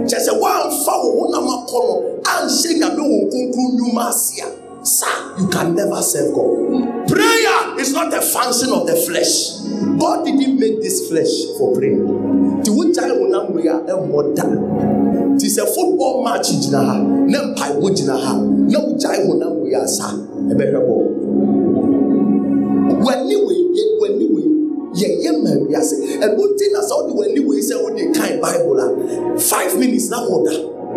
kyɛ sɛ woamfa wo honam akɔ no anhyɛ nyame wo nkonkron nnwuma ase a. Sir you can never serve god. Prayer is not a function of the flesh. God didn't make this flesh for prayer. Nti wogyae honam wei a ɛmmɔ da. Nti sɛ football match gyina ha na mpaebɔ gyina ha na wogyae honam wei a sa ɛbɛhwɛ bɔɔl w'ani wei yɛ w'ani wei yɛyɛ ma wiase ɛno nti na sɛ wode w'ani wei sɛ wode kan bible a five minutes na wɔda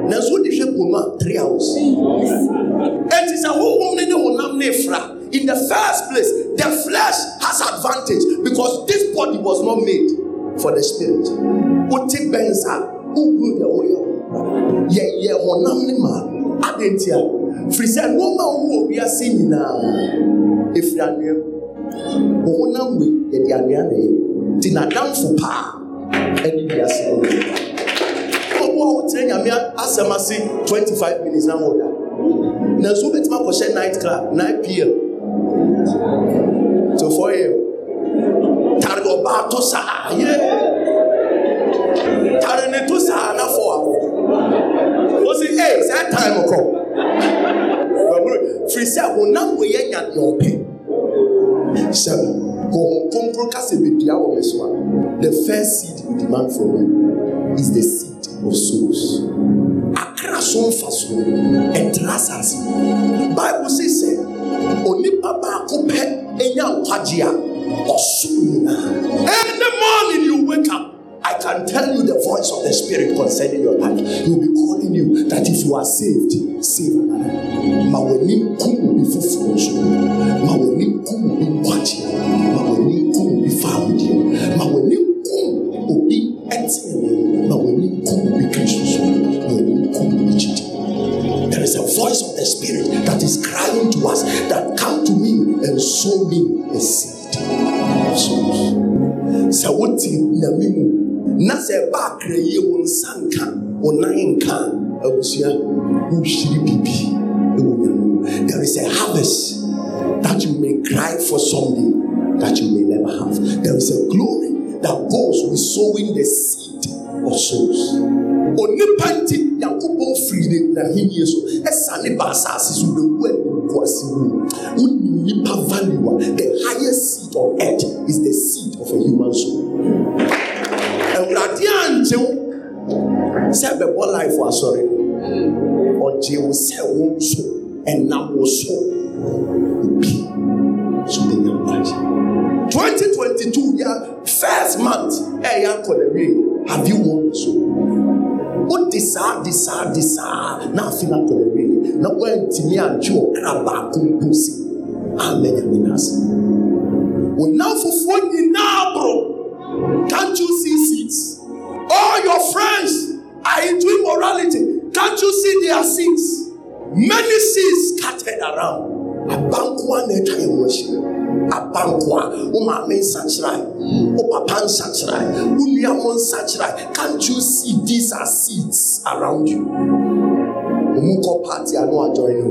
nanso wode hwɛ pono a three hours. Ɛnti sɛ honhom ne ne honam ne fra in the first place the flesh has advantage because this body was not made for the spirit. Wote bɛns a wohuru deɛ woyɛ wo yɛyɛ honam ne ma ade nti a firi sɛ nneɔma a wowɔ wiase nyinaa. Ɛfiri anwea mu wo honam wei yɛde anwea na ɛyɛ. Nti n'adamfo paa ɛne wiase no. Ɔbo a wokyerɛ nyame asɛm ase 25 minutes na wɔda nanso wobɛtumi akɔhyɛ night club 9 pm to 4 am tare ɔbaa to saa yɛ tare ne to saa na fɔ akɔ wosi ee sɛ time kɔ. Firi sɛ honam wei yɛ nya deɛ ɔpɛ sɛ honhom kronkron kasa bɛdua wɔ me so a the first seed we demand from you is the seed of souls. Akra so mfa so ɛntena asase bible nipa baako pɛ enya nkwagye a ɔsom nyinaa any morning you wake up I can tell you the voice of the Spirit concerning your life. He will be calling you that if you are saved, save another. Ma w'anim kum obi foforɔ nso. Ma w'anim kum be nkwagye. Ma w'anim kum obi faamudeɛ. Ma w'anim kum obi ɛtenene. Ma w'anim kum obi kristo so. Ma w'anim kum obi gyidi. There is a voice of the Spirit that is crying to us that come to me and sow me a seed of souls. Sɛ wote nyame mu na sɛ ɛba akra yie wo nsa nka wo nan nka abusua wohyiri biribi ɛwɔ nyame. There is a harvest that you may cry for someday that you may never have. There is a glory that goes with sowing the seed of souls. onipa nti nyankopɔn firi ne n'ahenni so ɛsane ba asase so bɛwu animguase mu wonim nipa value a the highest seed on earth is the seed of a human soul ankye wo sɛ bɛbɔ life asɔre ɔgye wo sɛ wo nso ɛnam wo so. Obi so bɛnya mpagye 2022 ya first month. Ɛyɛ akɔ na wie. Have you won so? Wode saa de saa de saa. Na afe no akɔ na wie. Na woantumi antwe ɔkra baako mpo si. Amma nyame no ase wo namfofoɔ nyinaa boro. Can't you see seeds all your friends are into immorality. Can't you see their seeds many seeds scattered around. Abanko a na atwa yɛn ho ahyia abanko a wo maame nsakyerae wo papa nsakyerae can't you see these are seeds around you? Ɔmu kɔ party ano adɔre no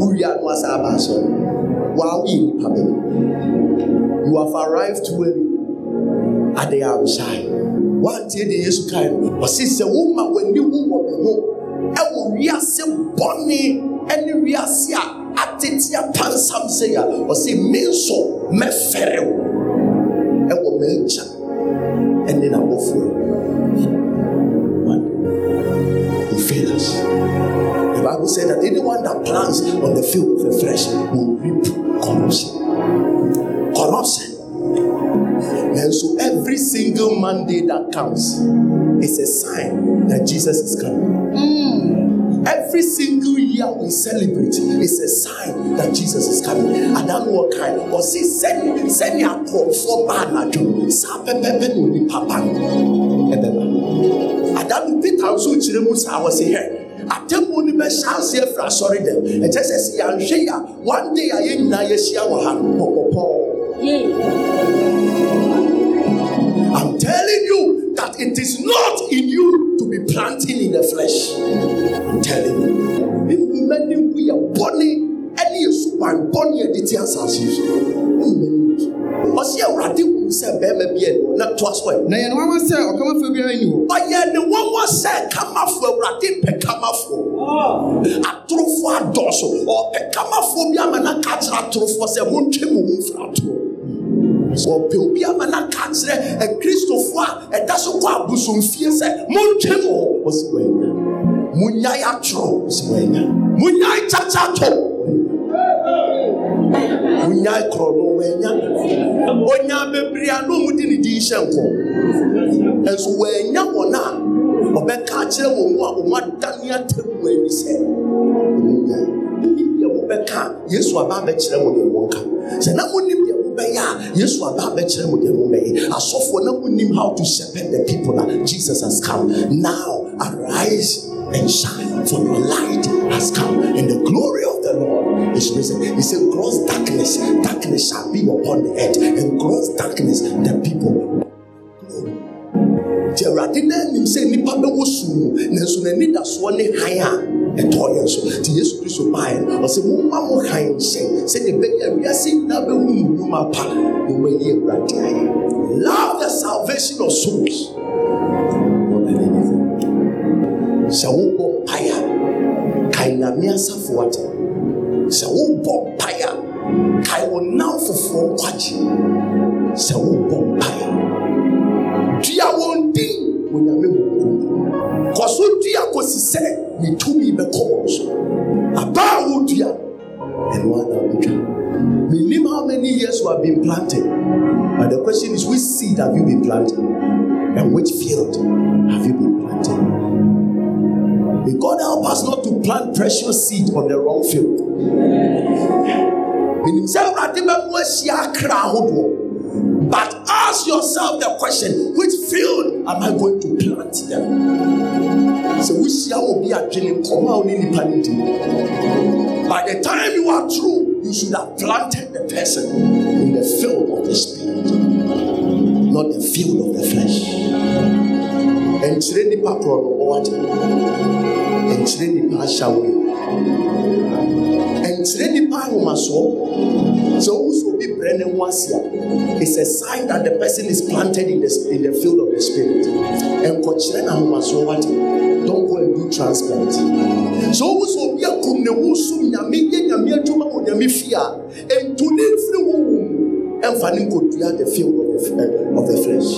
wowie ano asa aba asɔre waa woyɛ nipa bɛyi you have arrived early ade a wosae woantie de yesu kae no ɔse sɛ woma w'ani wo wɔ me ho. Ɛwɔ wiase bɔne ɛne wiase a atete apansam sɛ a ɔse me nso mɛfɛre wo. Ɛwɔ m'agya ɛne n'abɔfoɔ will fail us. The bible said that anyone that plants on the field of the flesh will reap corruption. Corruption and so every single Monday that comes is a sign that Jesus is coming. Mm. Every single year we celebrate is a sign that Jesus is coming. And then what kind? Or say send send your call for banado. Sa pepepe no ni papa. Ebeba. Adam Peter mu saa wɔ se hɛ atemmu no bɛhyɛ ase afiri asɔre dɛm ɛkyɛ sɛ sɛ yɛanhwɛ yi a one day a yɛn nyinaa yɛahyia wɔ ha no pɔpɔpɔɔ I'm telling you that it is not in you to be planting in the flesh. I'm telling you. Many we are born any suban born here the tears as you. Ɔsi awurade wu sɛ bɛrima bi ɛnu na to aso ɛ. na yɛn nwanwa sɛ ɔkamafo biara ni hɔ Ɔyɛ ne wɔwɔ sɛ kamafo awurade pɛ kamafo. Atorofo adɔso ɔpɛ kamafo bi ama na kakyere atorofo sɛ mo ntwe mo ho atoro. Ɔpɛ obi ama na ka kyerɛ akristofo a ɛda so kɔ abosomfie sɛ montwe mo hɔ ɔsi wɔanya monyae atoro ɔsi wɔanya monyae kyakyato monyae korɔ no wɔanya onya bebree a na ɔmu de ne din hyɛ nkɔ. Ɛnso wɔanya wɔn a ɔbɛka akyerɛ wɔn mu a wɔn adane atam wɔ ani sɛ wonim deɛ mobɛka a yesu aba abɛkyerɛ mo deɛ wɔnka. Sɛ na monim deɛ mobɛyɛ a yesu aba abɛkyerɛ mo deɛ mobɛyɛ asɔfoɔ na monim how to shepherd the people a jesus has come. Now arise and shine for your light has come and the glory of the lord is risen. He said gross darkness darkness shall be upon the earth and gross darkness the people glory nti awurade na anim sɛ nnipa bɛwɔ sum nanso n'anidasoɔ ne ɛtɔɔ yɛn so nti yesu kristo baeɛ no ɔsɛ momma mo hann nhyɛn sɛdeɛ ɛbɛyɛ wiase nyinaa bɛhu mo nnwuma pa na wɔayi awurade ayɛ. Love the salvation of souls. Sɛ wobɔ mpaeɛ a kae nyame asafo ate sɛ wobɔ mpaeɛ a kae wo nam foforɔ nkwagye. Sɛ wobɔ mpaeɛ dua wɔn din wɔ nyame wɔ wɔn kɔ so dua kɔsi sɛ ne tumi bɛkɔ wɔn so aba a wodua ɛno atwa menim how many years you have been planted? But the question is which seed have you been planted? And which field have you been planted? May god help us not to plant precious seed on the wrong field. But ask yourself the question which field am I going to plant them? We see how be adwene nkɔmɔ a wɔne nipa ne di. By the time you are through, you should have planted the person in the field of the spirit, not the field of the flesh. Nkyerɛ nipa korɔ no ɔwɔ agye. Nkyerɛ nipa ahyɛwo yi. Nkyerɛ nipa ahomasoɔ. So wosɔ obi brɛ ne ho ase a. It's a sign that the person is planted in the, in the field of the spirit. And don't go and do transplant. So also be a kumnewusum nyame ye nyame adwuma wɔ nyame fie a ntune mfiri wo wom ɛmfa ne nkɔdua the field of the, of the flesh.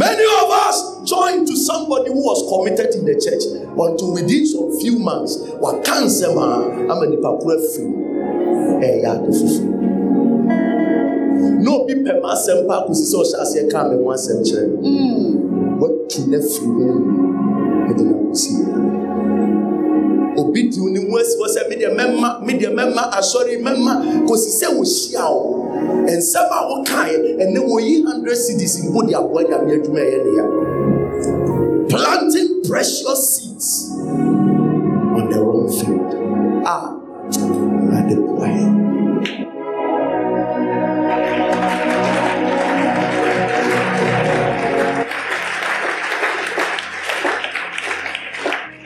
Many of us joined to somebody who was committed in the church until within some few months, waka nsɛm a ama nipa koro afiri ɛyɛ ade fufuo na obi pɛ ma asɛm pa akɔsi sɛ ɔhyɛ aseɛ kaa me ho asɛm kyerɛ no. Watu no afiri mu ɛde no akɔsi obi di ne mu asi hɔ sɛ medeɛ mɛma medeɛ mɛma asɔre mɛma kɔsi sɛ wɔhyia wo nsɛm a wokaeɛ ɛnɛ wɔyi hundred cities mpo de aboa nyame adwuma ɛyɛ ne planting precious seeds on the wrong field. Ah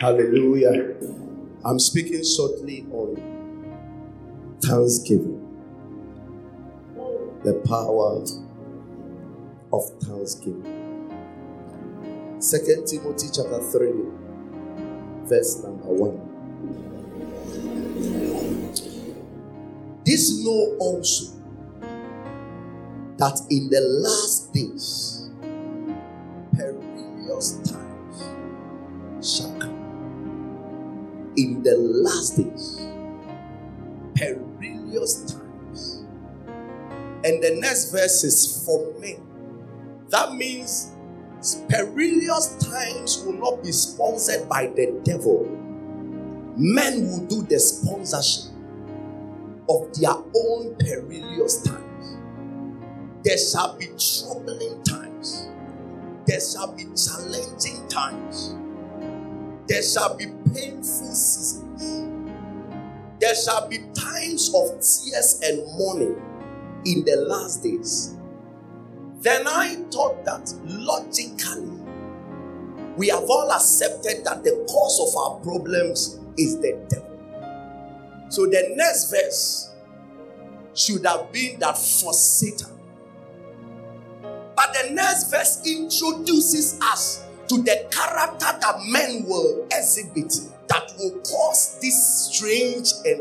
Hallelujah. I'm speaking shortly on thanksgiving. The power of thanksgiving. Second Timothy chapter 3, verse number 1. This know also that in the last days perilous times shall come in the last days, perilous times. And the next verse is for men. That means perilous times will not be sponsored by the devil. Men will do the sponsorship of their own perilous times. There shall be troubling times. There shall be challenging times there shall be painful seasons. There shall be times of tears and mourning in the last days. Then I thought that logically, we have all accepted that the cause of our problems is the devil. So the next verse should have been that for Satan. But the next verse introduces us to the character that men will exhibit that will cause this strange and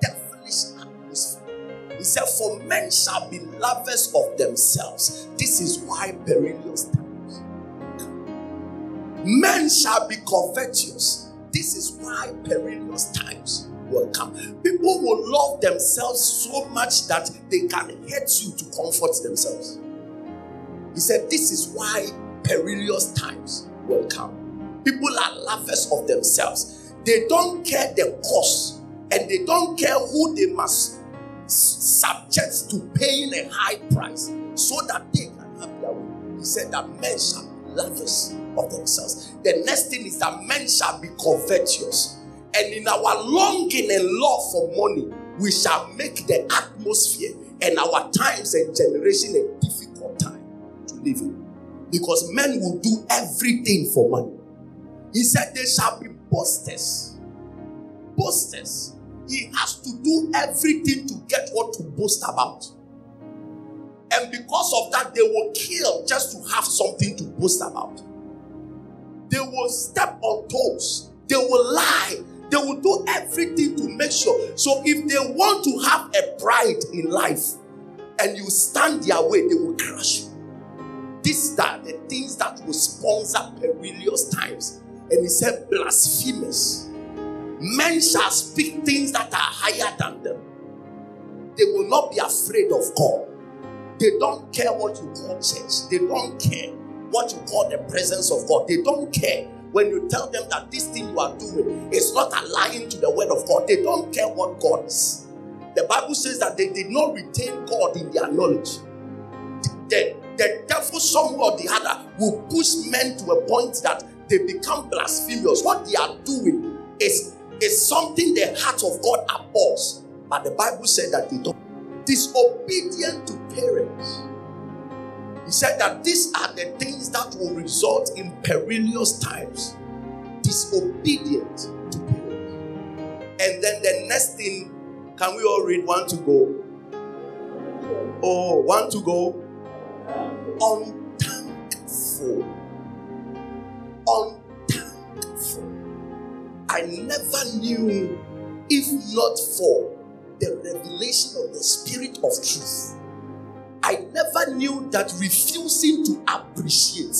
devilish atmosphere. He said, For men shall be lovers of themselves. This is why perilous times. Men shall be covetous. This is why perilous times will come. People will love themselves so much that they can hurt you to comfort themselves. He said, This is why perilous times will come. People are lovers of themselves. They don't care the cost and they don't care who they must subject to paying a high price so that they can have their way. He said that men shall be lovers of themselves. The next thing is that men shall be covetous. And in our longing and love for money, we shall make the atmosphere and our times and generation a difficult time to live in because men will do everything for money. He said, They shall be boasters. Boasters. He has to do everything to get what to boast about. And because of that, they will kill just to have something to boast about. They will step on toes. They will lie. They will do everything to make sure. So if they want to have a pride in life and you stand their way, they will crush you. These are the things that will sponsor perilous times. And he said, blasphemous. Men shall speak things that are higher than them. they will not be afraid of God. They don't care what you call church. They don't care what you call the presence of God. They don't care when you tell them that this thing you are doing is not aligning to the word of God. They don't care what God is. The Bible says that they did not retain God in their knowledge. The, the devil, somewhere or the other, will push men to a point that they become blasphemous. What they are doing is, is something the heart of God abhors. But the Bible said that they don't. Disobedient to parents. He said that these are the things that will result in perilous times. Disobedient to parents. And then the next thing, can we all read one to go? Oh, one to go. Unthankful. Unthankful. I never knew, if not for the revelation of the Spirit of truth, I never knew that refusing to appreciate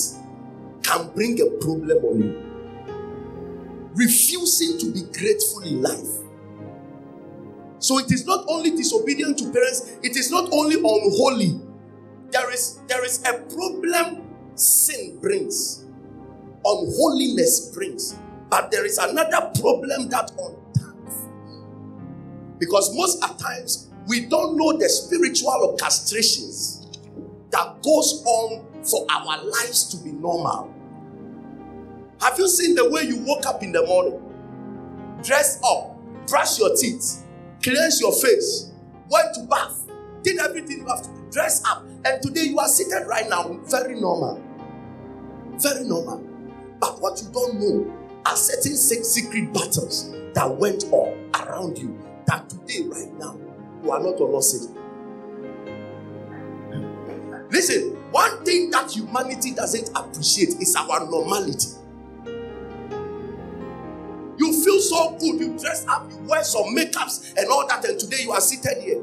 can bring a problem on you. Refusing to be grateful in life. So it is not only disobedient to parents, it is not only unholy. There is there is a problem sin brings, unholiness brings, but there is another problem that unthankful. Because most at times we don't know the spiritual orchestrations that goes on for our lives to be normal. Have you seen the way you woke up in the morning, dress up, brush your teeth, cleanse your face, went to bath, did everything you have to do, dress up, and today you are seated right now, very normal, very normal. But what you don't know are certain secret battles that went on around you. That today, right now, you are not us. Listen, one thing that humanity doesn't appreciate is our normality. You feel so good, you dress up, you wear some makeups and all that, and today you are seated here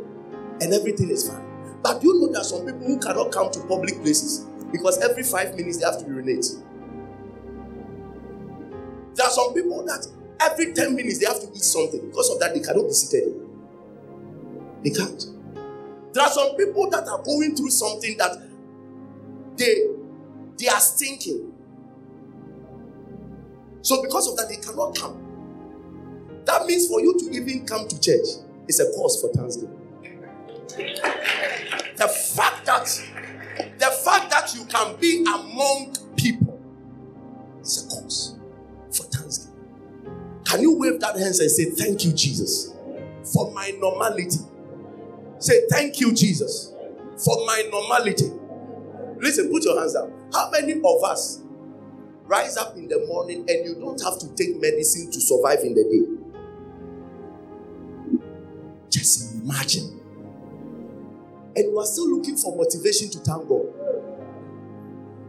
and everything is fine. But you know there are some people who cannot come to public places because every five minutes they have to urinate. There are some people that every 10 minutes they have to eat something. Because of that, they cannot be seated. They can't. There are some people that are going through something that they they are stinking. So because of that, they cannot come. That means for you to even come to church is a cause for thanksgiving. The fact that the fact that you can be among people is a cause for thanksgiving. Can you wave that hands and say, Thank you, Jesus, for my normality? Say, Thank you, Jesus, for my normality. Listen, put your hands down. How many of us rise up in the morning and you don't have to take medicine to survive in the day? Just imagine. And you are still looking for motivation to thank God.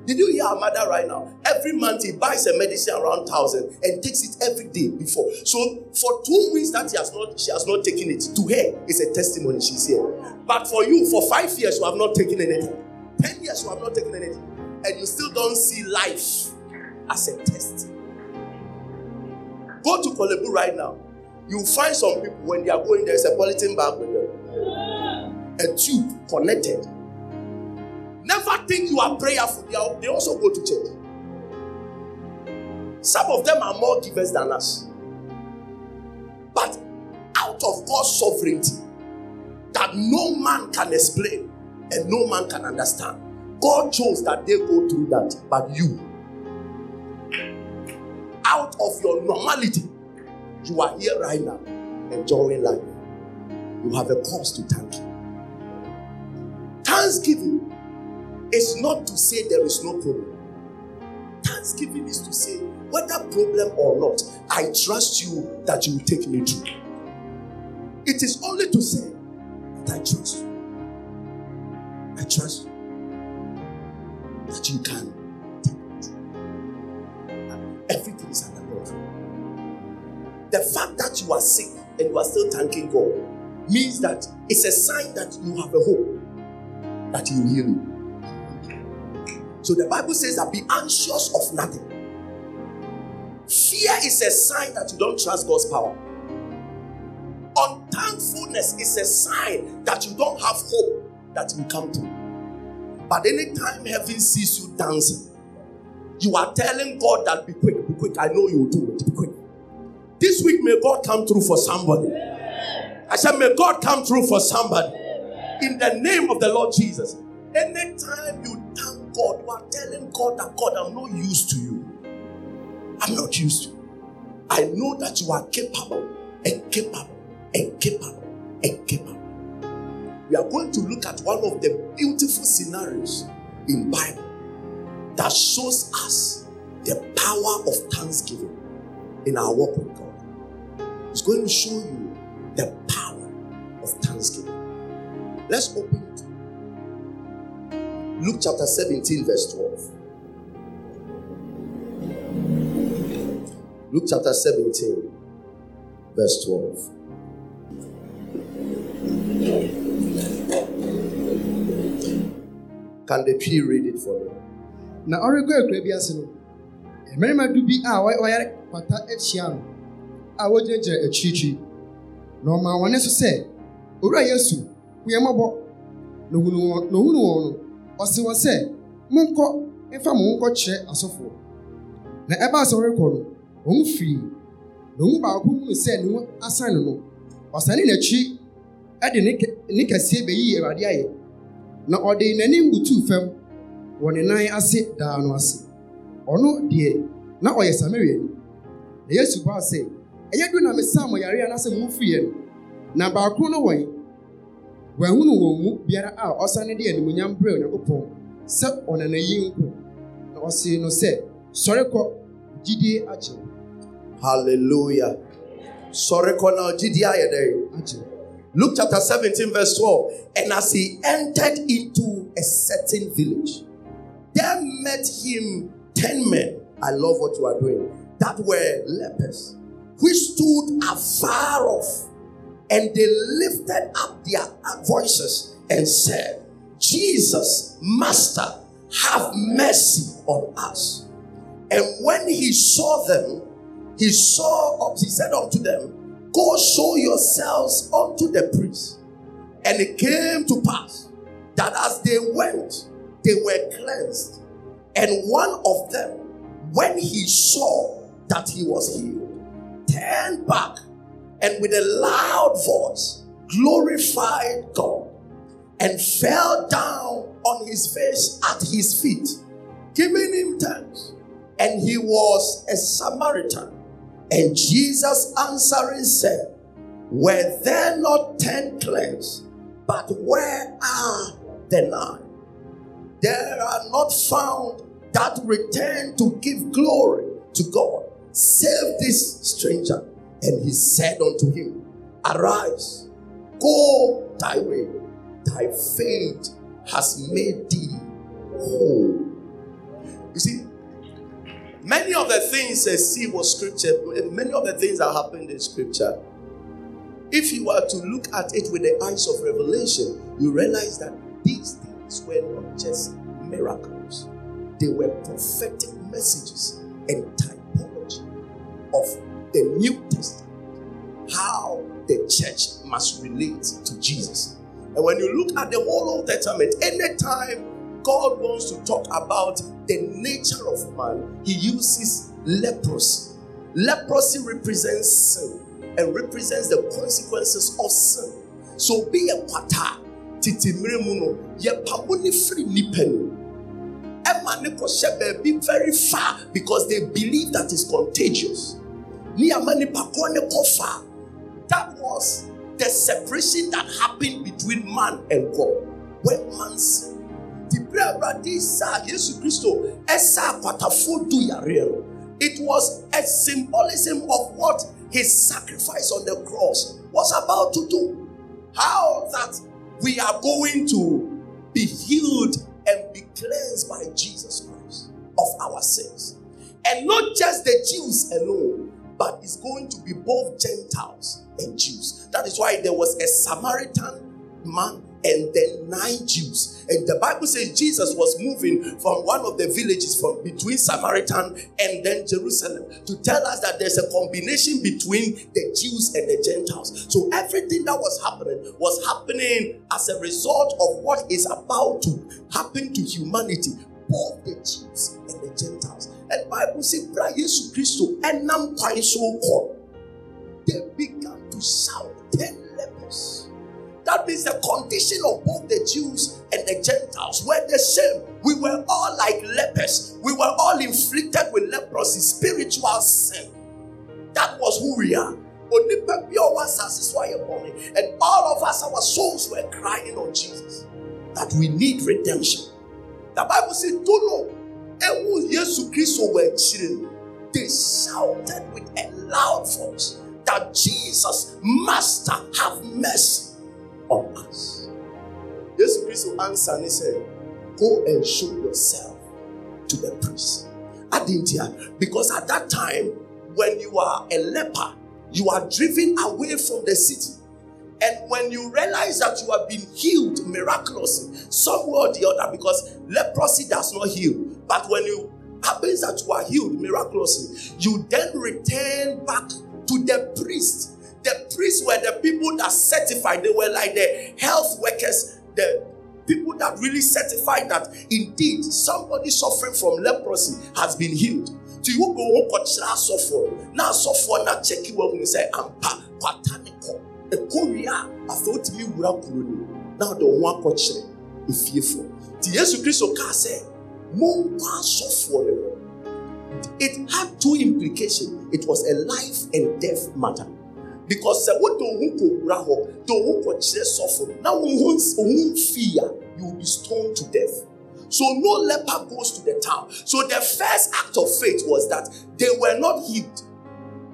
Did you hear our mother right now? Every month he buys a medicine around thousand and takes it every day before. So for two weeks that he has not, she has not taken it. To her, it's a testimony. She's here. But for you, for five years, you have not taken anything. Ten years, you have not taken anything, and you still don't see life as a test. Go to Korle Bu right now. You find some people when they are going, there, it's a polythene bag with them, a tube connected. Never think you are prayerful. They, are, they also go to church. Some of them are more givers than us. But out of God's sovereignty, that no man can explain and no man can understand, God chose that they go through that. But you, out of your normality, you are here right now enjoying life. You have a cause to thank you. Thanksgiving is not to say there is no problem. Thanksgiving is to say, whether problem or not, I trust you that you will take me through. It is only to say that I trust you. I trust you that you can take me through. Everything is under control. The fact that you are sick and you are still thanking God means that it's a sign that you have a hope that He will heal you. So the Bible says that be anxious of nothing. Fear is a sign that you don't trust God's power. Unthankfulness is a sign that you don't have hope that will come through. But anytime heaven sees you dancing, you are telling God that be quick, be quick. I know you will do it. Be quick. This week, may God come through for somebody. I said, may God come through for somebody. In the name of the Lord Jesus. Anytime you thank God, you are telling God that God, I'm not used to you. I'm not used to you. I know that you are capable and capable and capable and capable. We are going to look at one of the beautiful scenarios in Bible that shows us the power of thanksgiving in our walk with God. It's going to show you the power of thanksgiving. Let's open it. Luke chapter 17, verse 12. Luke chapter 17, verse 12. Can the tree read it for me? na ɔrekɔ akura bi ase no mmarima du bi a wɔy- wɔyare kwata ahyia no a wɔgyinagyina akyirikyiri na ɔmaa wɔn so sɛ owura yesu mmɔbɔ na ohunu wɔn no ɔse wɔn sɛ monkɔ mfa mo ho nkɔkyerɛ asɔfoɔ na ɛbaa sɛ ɔrekɔ no wɔn firi na baako hunu sɛ ne ho asan no ɔsane n'akyi de ne kɛ- ne kɛseɛ bɛyii awurade ayɛ na ɔde n'anim butuu fam wɔ ne nan ase daa no ase ɔno deɛ na ɔyɛ samariani na yesu baa sɛ ɛyɛ do na mesaa mo yare anaasɛ momfiriɛ no na baako no wɔn wɔahunu wɔn mu biara a ɔsane de animonyam brɛ onyankopɔn sɛ ɔnanayi nko na ɔse no sɛ sɔre kɔ gyidie wo Hallelujah. Sorry, Cornel. GDI there. agye wo Luke chapter 17, verse 12. And as he entered into a certain village, there met him ten men. I love what you are doing. That were lepers, which stood afar off, and they lifted up their voices and said, Jesus, Master, have mercy on us. And when he saw them, he saw, he said unto them, Go show yourselves unto the priest. And it came to pass that as they went, they were cleansed. And one of them, when he saw that he was healed, turned back and with a loud voice glorified God and fell down on his face at his feet, giving him thanks. And he was a Samaritan. And Jesus answering said, Were there not ten cleansed? But where are the nine? There are not found that return to give glory to God, save this stranger. And he said unto him, Arise, go thy way, thy faith has made thee whole. You see, many of the things I see was scripture, many of the things that happened in scripture. If you were to look at it with the eyes of revelation, you realize that these things were not just miracles, they were prophetic messages and typology of the New Testament. How the church must relate to Jesus. And when you look at the whole Old Testament, anytime God wants to talk about the nature of man, he uses leprosy. Leprosy represents sin and represents the consequences of sin. So be a kwata titi mmiri mu no yɛpamo ne firi nipa no ɛma very far because they believe that is contagious that was the separation that happened between man and God. When man sinned it was a symbolism of what his sacrifice on the cross was about to do. How that we are going to be healed and be cleansed by jesus christ of our sins. And not just the jews alone but it's going to be both gentiles and jews that is why there was a samaritan man and then nine Jews. And the Bible says Jesus was moving from one of the villages from between Samaritan and then Jerusalem to tell us that there's a combination between the Jews and the Gentiles. So everything that was happening was happening as a result of what is about to happen to humanity, both the Jews and the Gentiles. And Bible says, Jesus Christ and nam so called. they began to shout ten lepers. That means the condition of both the Jews and the Gentiles were the same. We were all like lepers. We were all inflicted with leprosy, spiritual sin. That was who we are. And all of us, our souls were crying on Jesus that we need redemption. The Bible says, know. And when Jesus Christ were chilling, they shouted with a loud voice that Jesus, Master, have mercy on us. Jesus Christ answered and he said, Go and show yourself to the priest. I didn't hear because at that time, when you are a leper, you are driven away from the city. And when you realize that you have been healed miraculously, somewhere or the other, because leprosy does not heal, but when you happens that you are healed miraculously, you then return back to the priest. The priests were the people that certified, they were like the health workers, the people that really certified that indeed somebody suffering from leprosy has been healed. To you go home, na na kyɛki wɔ mu sɛ ampa kwata ne kɔ ekowie a afei otumi wura kuro no na ɔde wɔn akɔkyerɛ efiefoɔ ti yesu kristo kaa sɛ mo nkɔ asɔfoɔ ne hɔ it had two implications. It was a life and death matter. Because uh, what do now fear you will be stoned to death. So no leper goes to the town. So the first act of faith was that they were not healed.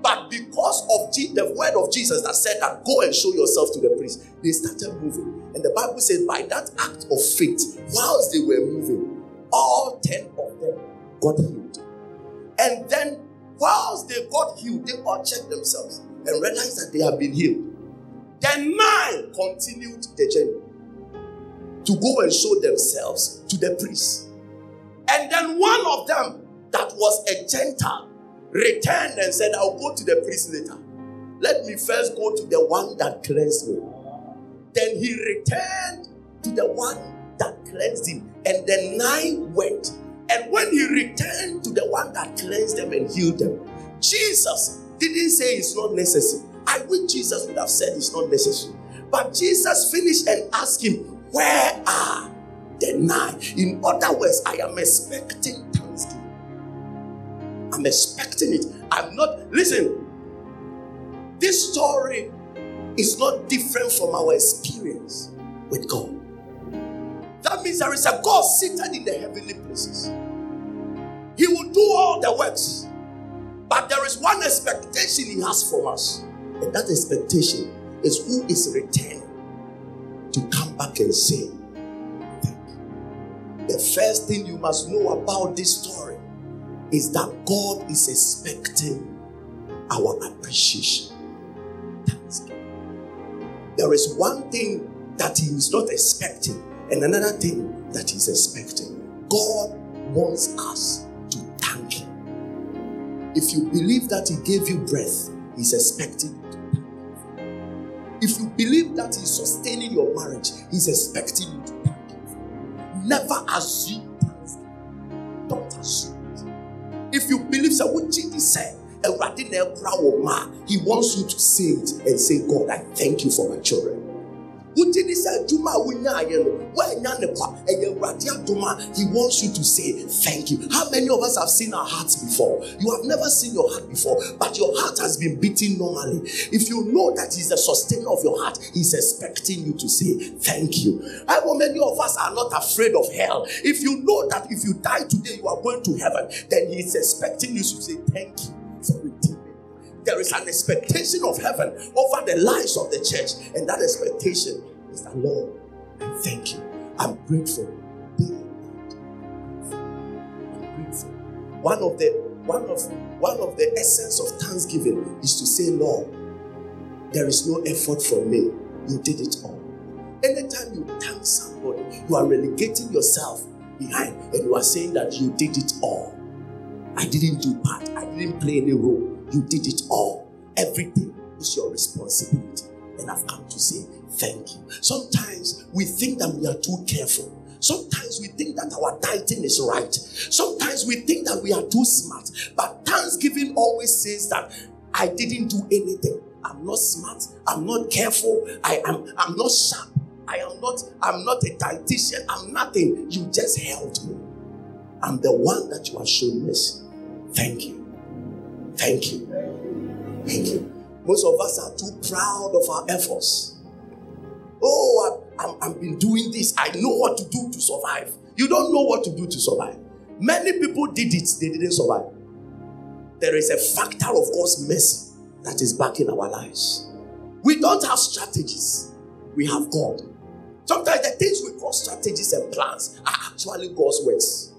But because of the word of Jesus that said that go and show yourself to the priest, they started moving. And the Bible says, by that act of faith, whilst they were moving, all 10 of them got healed. And then, whilst they got healed, they all checked themselves and realized that they have been healed. Then nine continued the journey to go and show themselves to the priest. And then one of them, that was a Gentile, returned and said, I'll go to the priest later. Let me first go to the one that cleansed me. Then he returned to the one that cleansed him. And the nine went and when he returned to the one that cleansed them and healed them, Jesus didn't say it's not necessary. I wish Jesus would have said it's not necessary. But Jesus finished and asked him, Where are the nine? In other words, I am expecting. I'm expecting it. I'm not, listen, this story is not different from our experience with God. That means there is a God seated in the heavenly places. He will do all the works. But there is one expectation He has from us. And that expectation is who is returning to come back and say. The first thing you must know about this story is that God is expecting our appreciation. There is one thing that He is not expecting and another thing that he's expecting God wants us to thank Him. If you believe that He gave you breath, He's expecting you to thank Him. If you believe that He's sustaining your marriage, He's expecting you to thank Him. Never assume thanksgiving. Don't assume. If you believe, so what Jesus said, he wants you to say it and say, God, I thank you for my children wogye ne sɛ adwuma a wonyaayɛ no woanya ne kwa ɛyɛ awurade adom he wants you to say thank you. How many of us have seen our hearts before? You have never seen your heart before but your heart has been beating normally. If you know that he's the sustainer of your heart he's expecting you to say thank you. Know many of us are not afraid of hell. If you know that if you die today you are going to heaven then he's expecting you to say thank you for there is an expectation of heaven over the lives of the church, and that expectation is that Lord, I thank you. I'm grateful. I'm grateful. One of the one of one of the essence of thanksgiving is to say, Lord, there is no effort from me. You did it all. Anytime you thank somebody, you are relegating yourself behind and you are saying that you did it all. I didn't do part, I didn't play any role. You did it all. Everything is your responsibility. And I've come to say thank you. Sometimes we think that we are too careful. Sometimes we think that our dieting is right. Sometimes we think that we are too smart. But Thanksgiving always says that I didn't do anything. I'm not smart. I'm not careful. I am I'm not sharp. I am not I'm not a dietitian. I'm nothing. You just helped me. I'm the one that you have shown mercy. Thank you. Thank you. Thank you. Most of us are too proud of our efforts. Oh, I've, I've been doing this. I know what to do to survive. You don't know what to do to survive. Many people did it, they didn't survive. There is a factor of God's mercy that is back in our lives. We don't have strategies, we have God. Sometimes the things we call strategies and plans are actually God's words.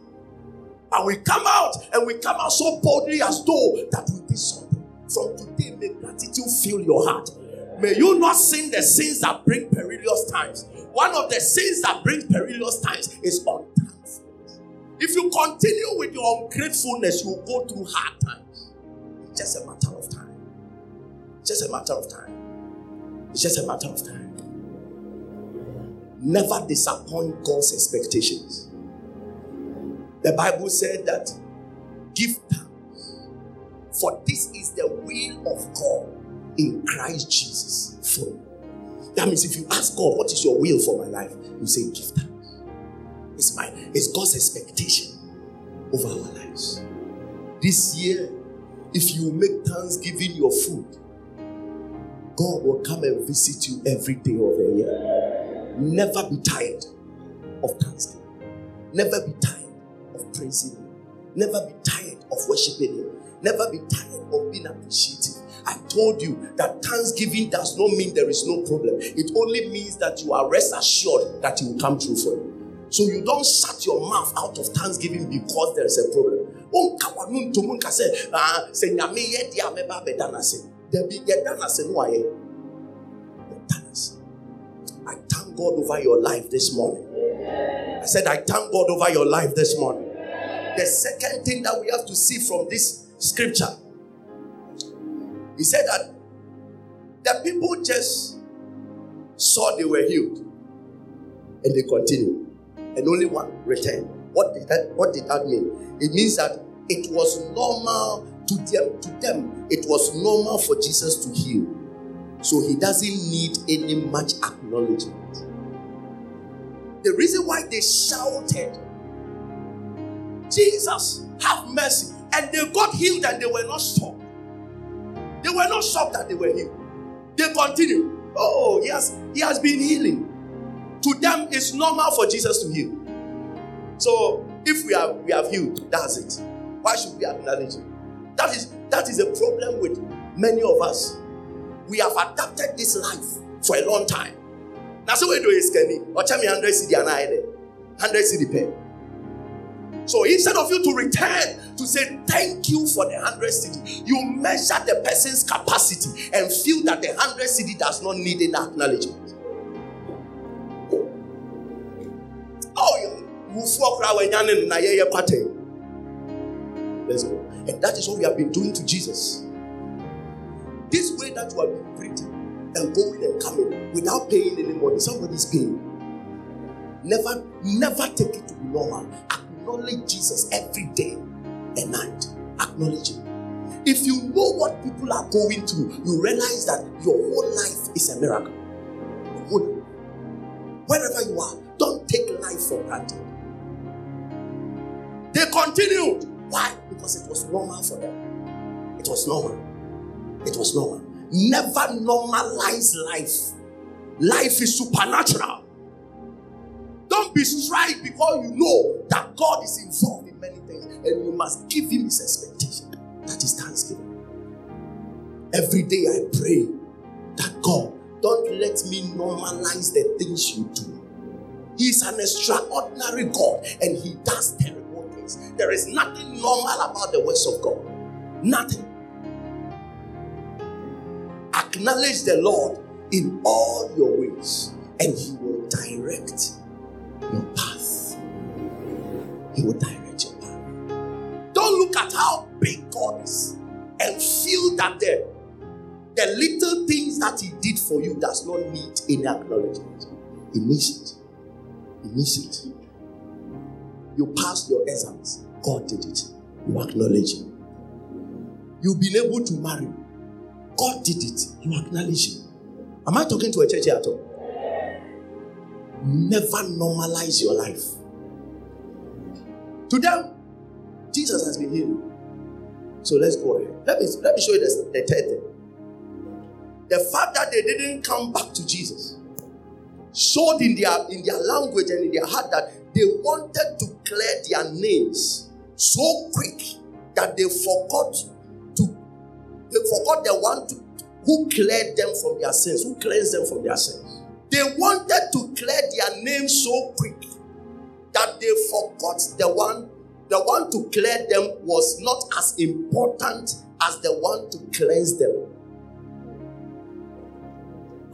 And we come out and we come out so boldly as though that we did something. From today, may gratitude fill your heart. May you not sin the sins that bring perilous times. One of the sins that brings perilous times is unthankfulness. If you continue with your ungratefulness, you will go through hard times. It's just a matter of time. It's just a matter of time. It's just a matter of time. Never disappoint God's expectations. The Bible said that give thanks, for this is the will of God in Christ Jesus for you. That means if you ask God, what is your will for my life? You say, give thanks. It's my it's God's expectation over our lives. This year, if you make thanksgiving your food, God will come and visit you every day of the year. Never be tired of thanksgiving. Never be tired of praising Him. Never be tired of worshiping Him. Never be tired of being appreciative. I told you that thanksgiving does not mean there is no problem. It only means that you are rest assured that He will come true for you. So you don't shut your mouth out of thanksgiving because there is a problem. I thank God over your life this morning. I said, I thank God over your life this morning. The second thing that we have to see from this scripture, he said that the people just saw they were healed and they continued, and only one returned. What did that, what did that mean? It means that it was normal to them, to them, it was normal for Jesus to heal. So he doesn't need any much acknowledgement. The reason why they shouted, Jesus, have mercy, and they got healed and they were not shocked. They were not shocked that they were healed. They continued. Oh, yes, he has been healing. To them, it's normal for Jesus to heal. So if we have we have healed, that's it. Why should we acknowledge it? That is that is a problem with many of us. We have adapted this life for a long time. Now, so we do is Kenny or tell me 100 cedi and I 100 cedi pay. So instead of you to return to say thank you for the 100 cedi, you measure the person's capacity and feel that the 100 cedi does not need any acknowledgement. Oh, Let's go. And that is what we have been doing to Jesus. This way that you have been breathing and going and coming without paying any money, somebody's paying. Never, never take it to be normal. Acknowledge Jesus every day and night. Acknowledge Him. If you know what people are going through, you realize that your whole life is a miracle. Your whole- Wherever you are, don't take life for granted. They continued. Why? Because it was normal for them. It was normal. It was normal. Never normalize life. Life is supernatural. Don't be strived because you know that God is involved in many things and you must give Him His expectation. That is thanksgiving. Every day I pray that God, don't let me normalize the things you do. He is an extraordinary God and He does terrible things. There is nothing normal about the works of God. Nothing. Acknowledge the Lord in all your ways and He will direct your path. He will direct your path. Don't look at how big God is and feel that the, the little things that He did for you does not need any acknowledgement. He needs it. He needs it. You passed your exams. God did it. You acknowledge Him. You've been able to marry. God did it. You acknowledge Him. Am I talking to a church here at all? Never normalize your life. To them, Jesus has been healed. So let's go ahead. Let me let me show you the, the third thing. The fact that they didn't come back to Jesus showed in their in their language and in their heart that they wanted to clear their names so quick that they forgot to they forgot the one to, who cleared them from their sins, who cleansed them from their sins. They wanted to clear their name so quick that they forgot the one the one to clear them was not as important as the one to cleanse them.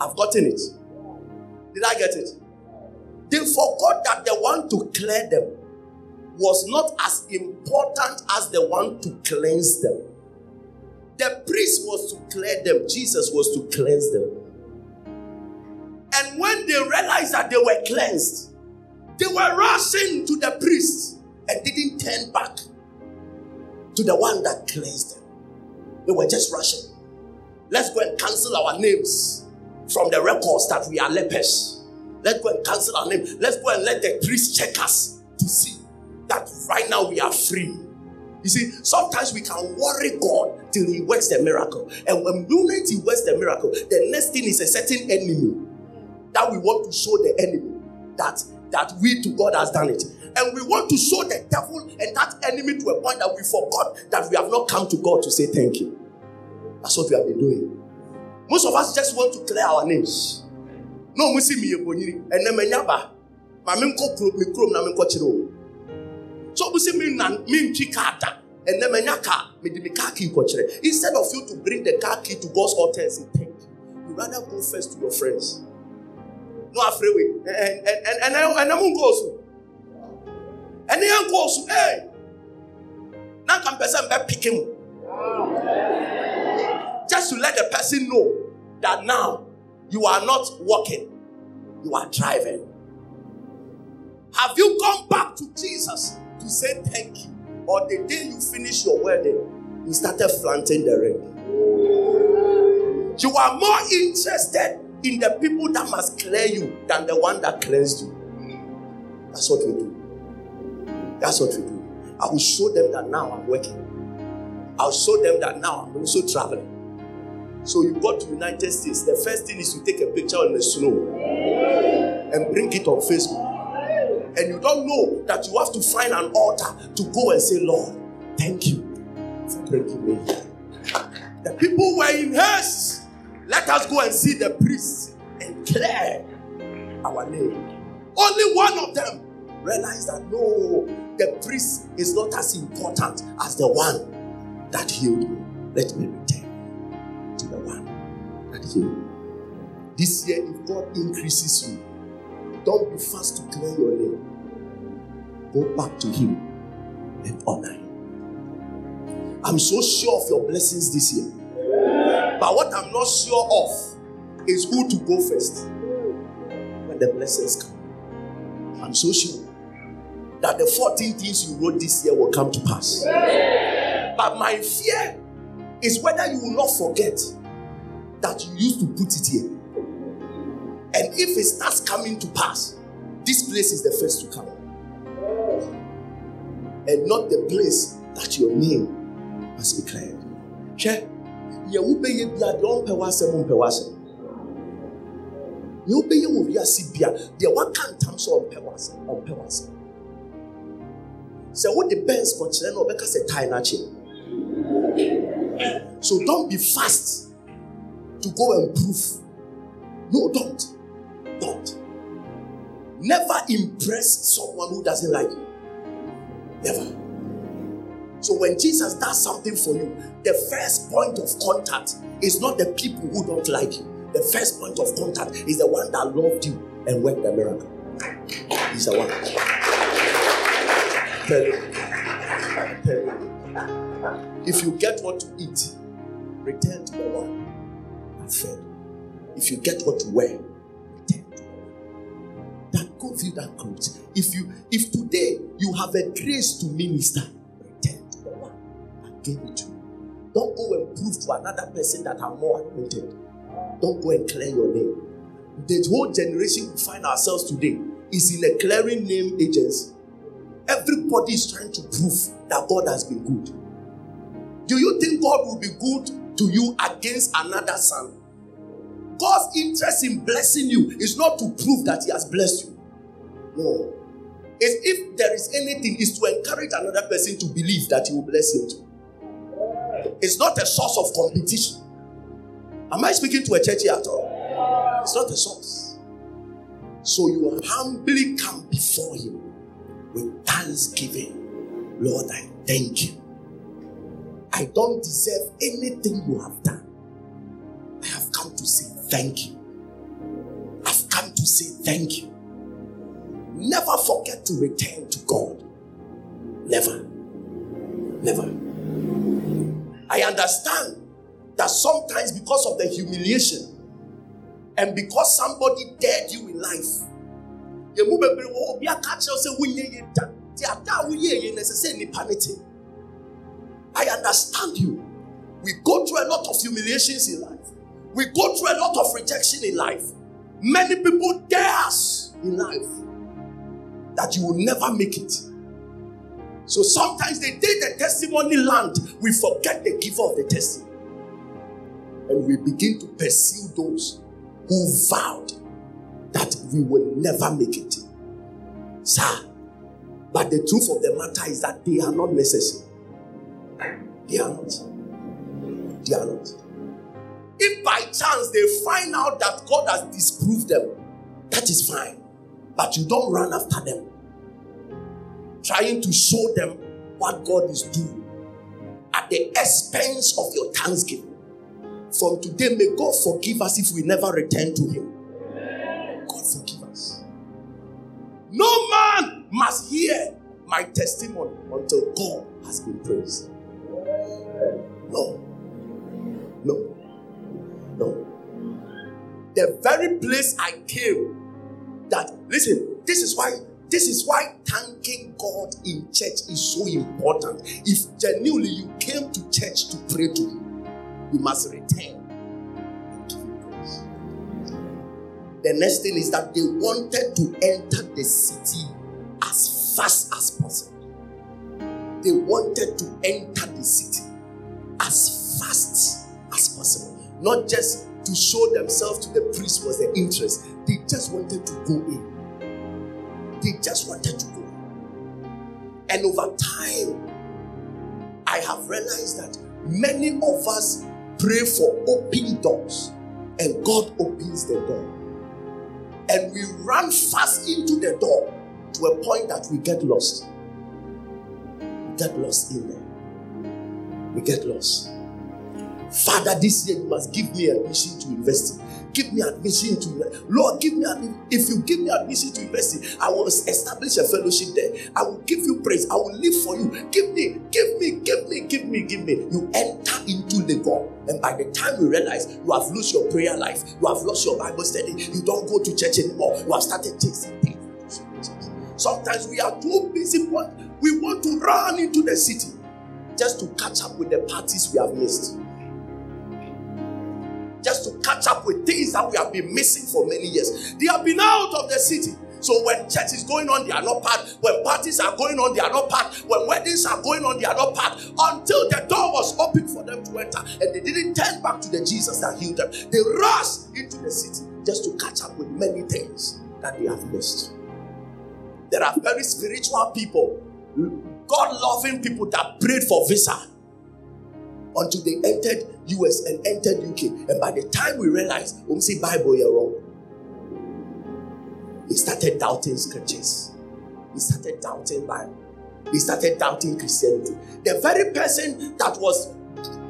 I've gotten it. Did I get it? They forgot that the one to clear them was not as important as the one to cleanse them. The priest was to clear them, Jesus was to cleanse them. And when they realized that they were cleansed, they were rushing to the priest and didn't turn back to the one that cleansed them. They were just rushing. Let's go and cancel our names from the records that we are lepers. Let's go and cancel our name. Let's go and let the priest check us to see that right now we are free. You see, sometimes we can worry God till He works the miracle. And when moment He works the miracle, the next thing is a certain enemy that we want to show the enemy that, that we to God has done it. And we want to show the devil and that enemy to a point that we forgot that we have not come to God to say thank you. That's what we have been doing. Most of us just want to clear our names. No, we see me and then kuro me kuro na So we see me na me da. And then menya car me di. Instead of you to bring the car key to God's altar and say thank you, you rather go first to your friends. No afraid we and and and and and I'm go so. And then go so hey. Now can person be pick him. Just to let the person know that now you are not walking, you are driving. Have you gone back to Jesus to say thank you? Or the day you finish your wedding, you started flaunting the ring? You are more interested in the people that must clear you than the one that cleansed you. That's what we do. That's what we do. I will show them that now I'm working. I'll show them that now I'm also traveling. So you go to United States. The first thing is to take a picture on the snow and bring it on Facebook. And you don't know that you have to find an altar to go and say, Lord, thank you for bringing me. The people were in haste. Let us go and see the priest and clear our name. Only one of them realized that no, the priest is not as important as the one that healed me. Let me return to the one that healed me. This year, if God increases you, don't be fast to clear your name. Go back to Him and honor Him. I'm so sure of your blessings this year. But what I'm not sure of is who to go first when the blessings come. I'm so sure that the 14 things you wrote this year will come to pass. But my fear is whether you will not forget that you used to put it here. And if it starts coming to pass, this place is the first to come. And not the place that your name must be cleared. Share. Yɛ wobɛyɛ bia deɛ ɔmpɛ w'asɛm mpɛ w'asɛm. Yɛ wobɛyɛ wɔ wiase bia deɛ waka ntam sɛ ɔmpɛ w'asɛm ɔmpɛ w'asɛm. Sɛ wode bɛns kɔkyerɛ no ɔbɛka sɛ tae n'akyi. So don't be fast to go and prove. No, don't. Don't. Never impress someone who doesn't like you. Never. So when Jesus does something for you, the first point of contact is not the people who don't like you. the first point of contact is the one that loved you and worked the miracle. He's the one. Tell. Tell. If you get what to eat, return to the one that fed. If you get what to wear, return to the one that gave you that clothes. If you if today you have a grace to minister, gave it to you. Don't go and prove to another person that I'm more anointed. Don't go and clear your name. The whole generation we find ourselves today is in a clearing name agency. Everybody is trying to prove that God has been good. Do you think God will be good to you against another son? God's interest in blessing you is not to prove that He has blessed you. No. It's if there is anything, is to encourage another person to believe that He will bless him too. It's not a source of competition. Am I speaking to a church here at all? It's not a source. So you humbly come before Him with thanksgiving. Lord, I thank you. I don't deserve anything you have done. I have come to say thank you. I've come to say thank you. Never forget to return to God. Never. Never. I understand that sometimes because of the humiliation and because somebody dared you in life, yɛmu bebree wɔ obi a te I understand you. We go through a lot of humiliations in life. We go through a lot of rejection in life. Many people dare us in life that you will never make it. So sometimes the day the testimony land, we forget the giver of the testimony. And we begin to pursue those who vowed that we will never make it. Sir, but the truth of the matter is that they are not necessary. They are not. They are not. If by chance they find out that God has disproved them, that is fine. But you don't run after them, trying to show them what God is doing at the expense of your thanksgiving. From today, may God forgive us if we never return to Him. God forgive us. No man must hear my testimony until God has been praised. No. No. No. The very place I came, that, listen, this is why. This is why thanking God in church is so important. If genuinely you came to church to pray to Him, you must return. The next thing is that they wanted to enter the city as fast as possible. They wanted to enter the city as fast as possible. Not just to show themselves to the priest was their interest. They just wanted to go in. They just wanted to go. And over time, I have realized that many of us pray for open doors and God opens the door. And we run fast into the door to a point that we get lost. We get lost in there. We get lost. Father, this year you must give me admission to university. Give me admission to Lord. Give me admission. If you give me admission to university, I will establish a fellowship there. I will give you praise. I will live for you. Give me, give me, give me, give me, give me. You enter into the God, and by the time you realize you have lost your prayer life, you have lost your Bible study, you don't go to church anymore. You have started chasing things. Sometimes we are too busy. We want to run into the city just to catch up with the parties we have missed just to catch up with things that we have been missing for many years. They have been out of the city. So when church is going on, they are not part. When parties are going on, they are not part. When weddings are going on, they are not part. Until the door was open for them to enter, and they didn't turn back to the Jesus that healed them. They rushed into the city just to catch up with many things that they have missed. There are very spiritual people, God loving people that prayed for visa until they entered US and entered UK. And by the time we realized, we say Bible you're wrong. He started doubting scriptures. He started doubting Bible. He started doubting Christianity. The very person that was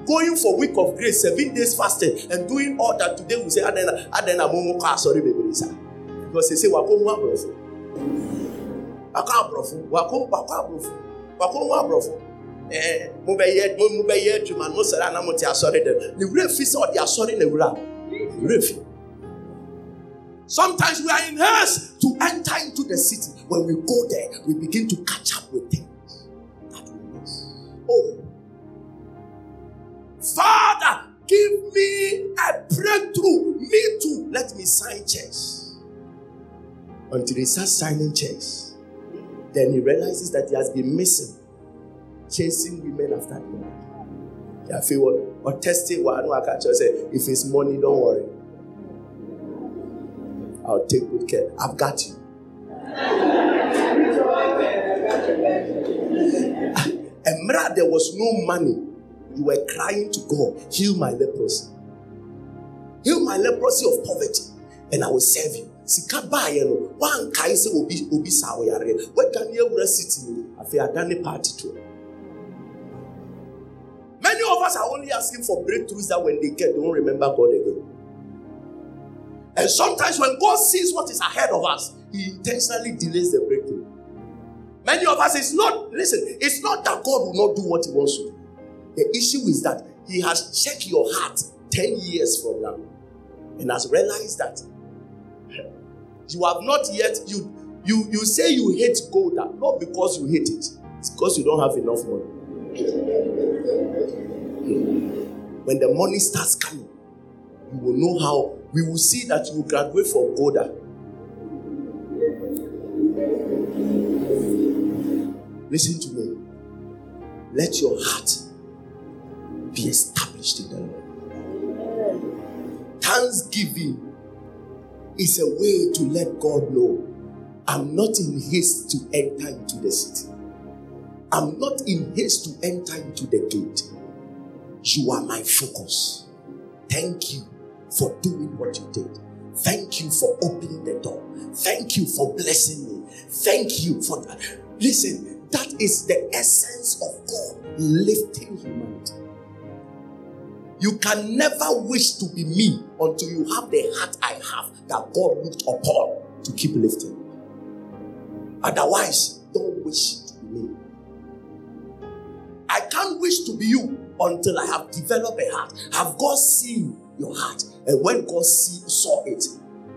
going for week of grace, seven days fasting, and doing all that today, we say, Adena, Adena, Momo, sorry, baby, sir. Because they say, Wako Mwabrofo. Wako Abrofo. Wako Abrofo. Wako Abrofo. Eh, mo bɛ yɛ mo bɛ yɛ adwuma no mo sɛrɛ anam te asɔre dɛm ne wura fi sɛ ɔde asɔre na wura wura fi. Sometimes we are in haste to enter into the city. When we go there we begin to catch up with things oh. Father give me a breakthrough. Me too. Let me sign checks. Until he starts signing checks then he realizes that he has been missing chasing women after the man. Yeah, feel what or testing what I catch say if it's money, don't worry. I'll take good care. I've got you. [LAUGHS] And there was no money. You were crying to God, heal my leprosy. Heal my leprosy of poverty, and I will serve you. sika baayɛ no wankae sɛ obi obi saa wo yareɛ wadane awura city no afei adane party to Many of us are only asking for breakthroughs that when they get, don't remember God again. And sometimes when God sees what is ahead of us, He intentionally delays the breakthrough. Many of us, it's not, listen, it's not that God will not do what He wants to do. The issue is that He has checked your heart 10 years from now and has realized that you have not yet, you you you say you hate gold, not because you hate it, it's because you don't have enough money. When the money starts coming, you will know how we will see that you will graduate from Goda. Listen to me. Let your heart be established in the Lord. Thanksgiving is a way to let God know I'm not in haste to enter into the city. I'm not in haste to enter into the gate. You are my focus. Thank you for doing what you did. Thank you for opening the door. Thank you for blessing me. Thank you for that. Listen, that is the essence of God lifting humanity. You can never wish to be me until you have the heart I have that God looked upon to keep lifting. Otherwise, don't wish wish to be you until I have developed a heart. Have God seen your heart? And when God see, saw it,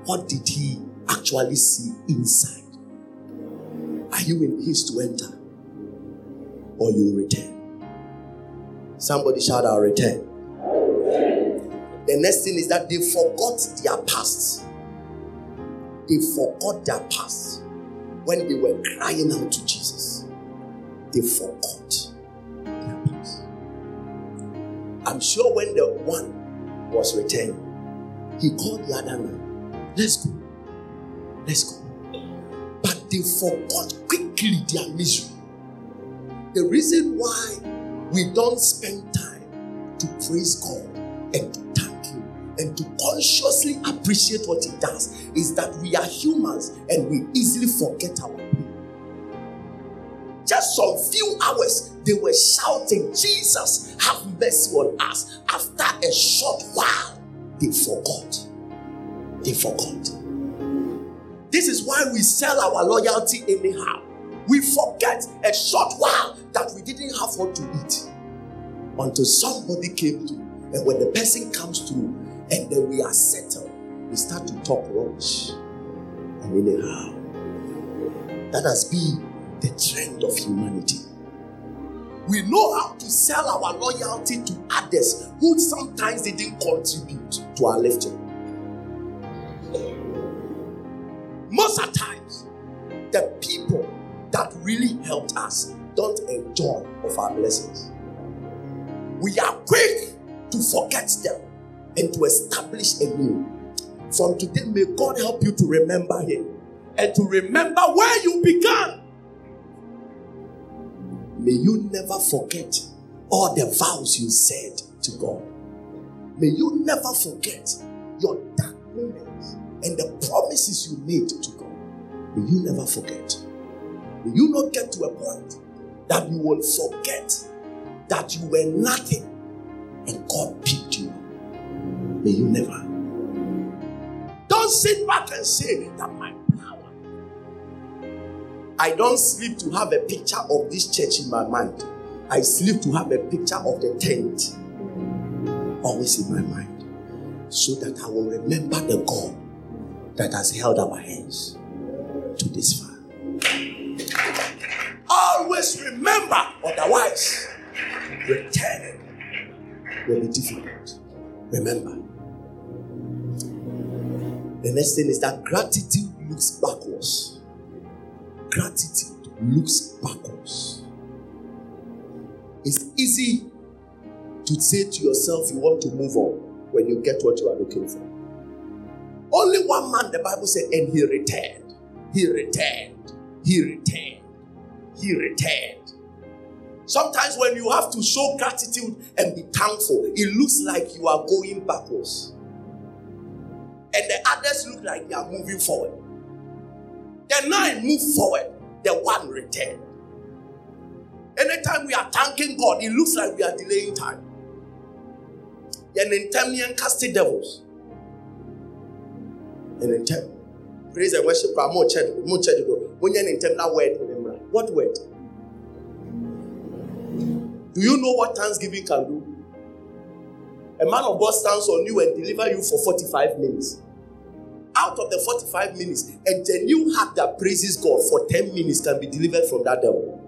what did He actually see inside? Are you in haste to enter? Or you return? Somebody shout out return. The next thing is that they forgot their past. They forgot their past when they were crying out to Jesus. They forgot I'm sure when the one was returned, he called the other man. Let's go. Let's go. But they forgot quickly their misery. The reason why we don't spend time to praise God and to thank Him and to consciously appreciate what He does is that we are humans and we easily forget our pain. Just some few hours, they were shouting, Jesus, have mercy on us. After a short while, they forgot. They forgot. This is why we sell our loyalty anyhow. We forget a short while that we didn't have what to eat until somebody came through. And when the person comes through and then we are settled, we start to talk rubbish. And anyhow, that has been the trend of humanity. We know how to sell our loyalty to others who sometimes didn't contribute to our lifting. Most of times, the people that really helped us don't enjoy of our blessings. We are quick to forget them and to establish a new. From today, may God help you to remember Him and to remember where you began. May you never forget all the vows you said to God. May you never forget your dark moments and the promises you made to God. May you never forget. May you not get to a point that you will forget that you were nothing and God picked you. May you never. Don't sit back and say that my. I don't sleep to have a picture of this church in my mind. I sleep to have a picture of the tent always in my mind so that I will remember the God that has held our hands to this far. Always remember, otherwise, returning will be difficult. Remember. The next thing is that gratitude looks backwards. Gratitude looks backwards. It's easy to say to yourself you want to move on when you get what you are looking for. Only one man, the Bible said, and he returned. He returned. He returned. He returned. Sometimes when you have to show gratitude and be thankful, it looks like you are going backwards. And the others look like they are moving forward. The nine move forward, the one returned. Anytime we are thanking God, it looks like we are delaying time. And in time, casting devils. And in time, praise and worship. When you're in time, that word. What word? Do you know what Thanksgiving can do? A man of God stands on you and deliver you for 45 minutes. Out of the 45 minutes, a genuine heart that praises God for 10 minutes can be delivered from that devil.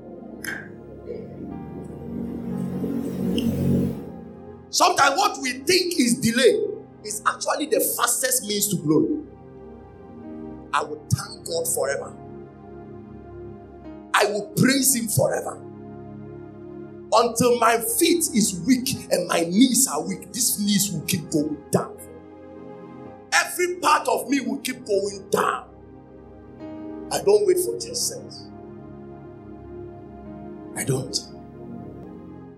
Sometimes what we think is delay is actually the fastest means to glory. I will thank God forever. I will praise Him forever. Until my feet is weak and my knees are weak, these knees will keep going down. Every part of me will keep going down. I don't wait for sense. I don't.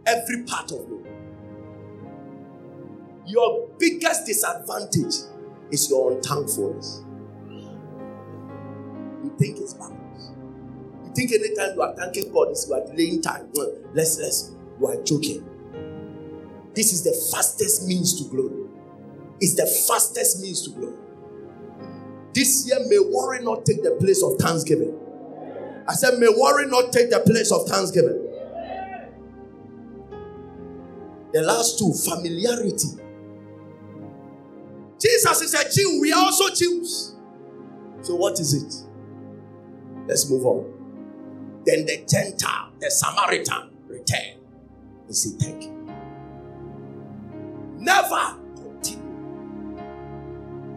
Every part of me. Your biggest disadvantage is your unthankfulness. You think it's backwards. You think anytime you are thanking God, is you are delaying time. Let's let's you are joking. This is the fastest means to glory. It's the fastest means to glory. This year may worry not take the place of thanksgiving. I said, may worry not take the place of thanksgiving. The last two, familiarity Jesus is a Jew. We are also Jews. So, what is it? Let's move on. Then the Gentile, the Samaritan, return. He said, Thank you. Never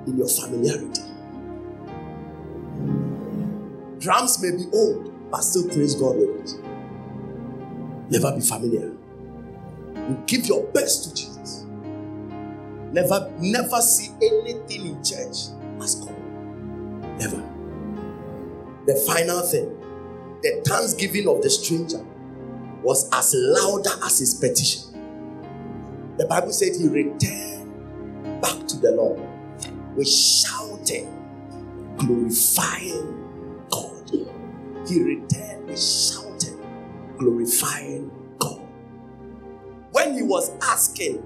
in your familiarity. Drums may be old, but still praise God with it. Never be familiar. You give your best to Jesus. Never, never see anything in church as common. Never. The final thing, the thanksgiving of the stranger was as louder as his petition. The Bible said he returned back to the Lord with shouting, glorifying God. He returned with shouting, glorifying God. When he was asking,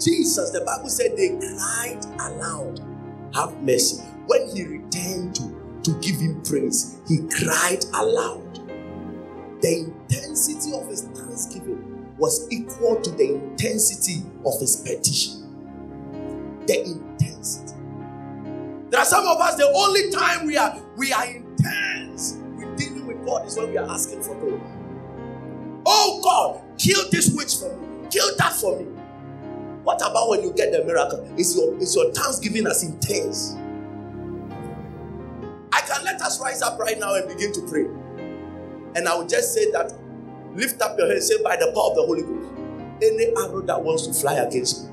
Jesus, the Bible said they cried aloud, Have mercy. When he returned to, to give him praise, he cried aloud. The intensity of his thanksgiving was equal to the intensity of his petition. The. There are some of us, the only time we are we are intense with dealing with God is when we are asking for prayer. Oh God, kill this witch for me, kill that for me. What about when you get the miracle? Is your is your thanksgiving as intense? I can let us rise up right now and begin to pray. And I will just say that lift up your head, say by the power of the Holy Ghost. Any arrow that wants to fly against me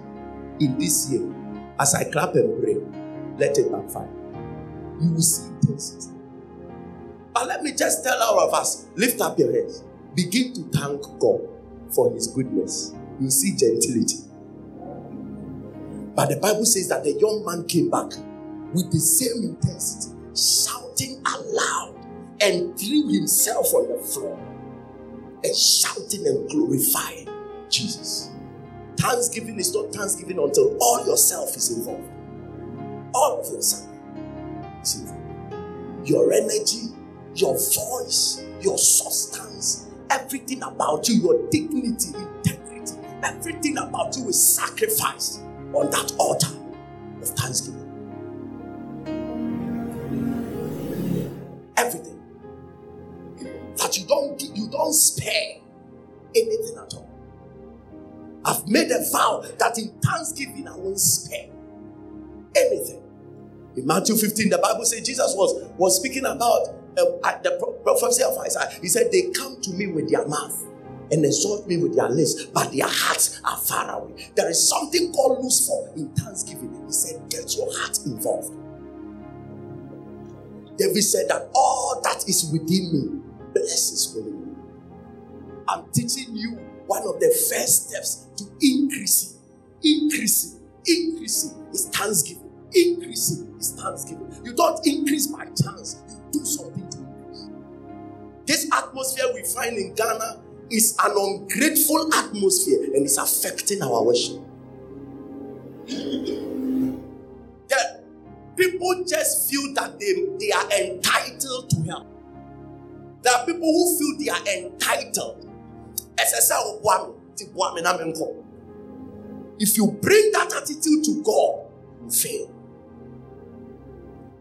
in this year, as I clap and pray, let it backfire. You will see intensity. But let me just tell all of us lift up your heads. Begin to thank God for His goodness. You see gentility. But the Bible says that the young man came back with the same intensity, shouting aloud and threw himself on the floor and shouting and glorifying Jesus. thanksgiving is not thanksgiving until all yourself is involved. All of yourself See. Your energy, your voice, your substance, everything about you, your dignity, integrity, everything about you is sacrificed on that altar of thanksgiving. Everything that you don't you don't spare anything at all. I've made a vow that in thanksgiving I won't spare anything. In Matthew 15, the Bible says Jesus was, was speaking about uh, the prophecy of Isaiah. He said, They come to me with their mouth and exalt me with their lips, but their hearts are far away. There is something God looks for in thanksgiving. He said, Get your heart involved. David said that all that is within me, bless holy name. I'm teaching you one of the first steps to increasing, increasing, increasing is thanksgiving. Increasing is thanksgiving. You don't increase by chance, you do something to increase. This atmosphere we find in Ghana is an ungrateful atmosphere and it's affecting our worship. That people just feel that they, they are entitled to help. There are people who feel they are entitled. If you bring that attitude to God, you fail.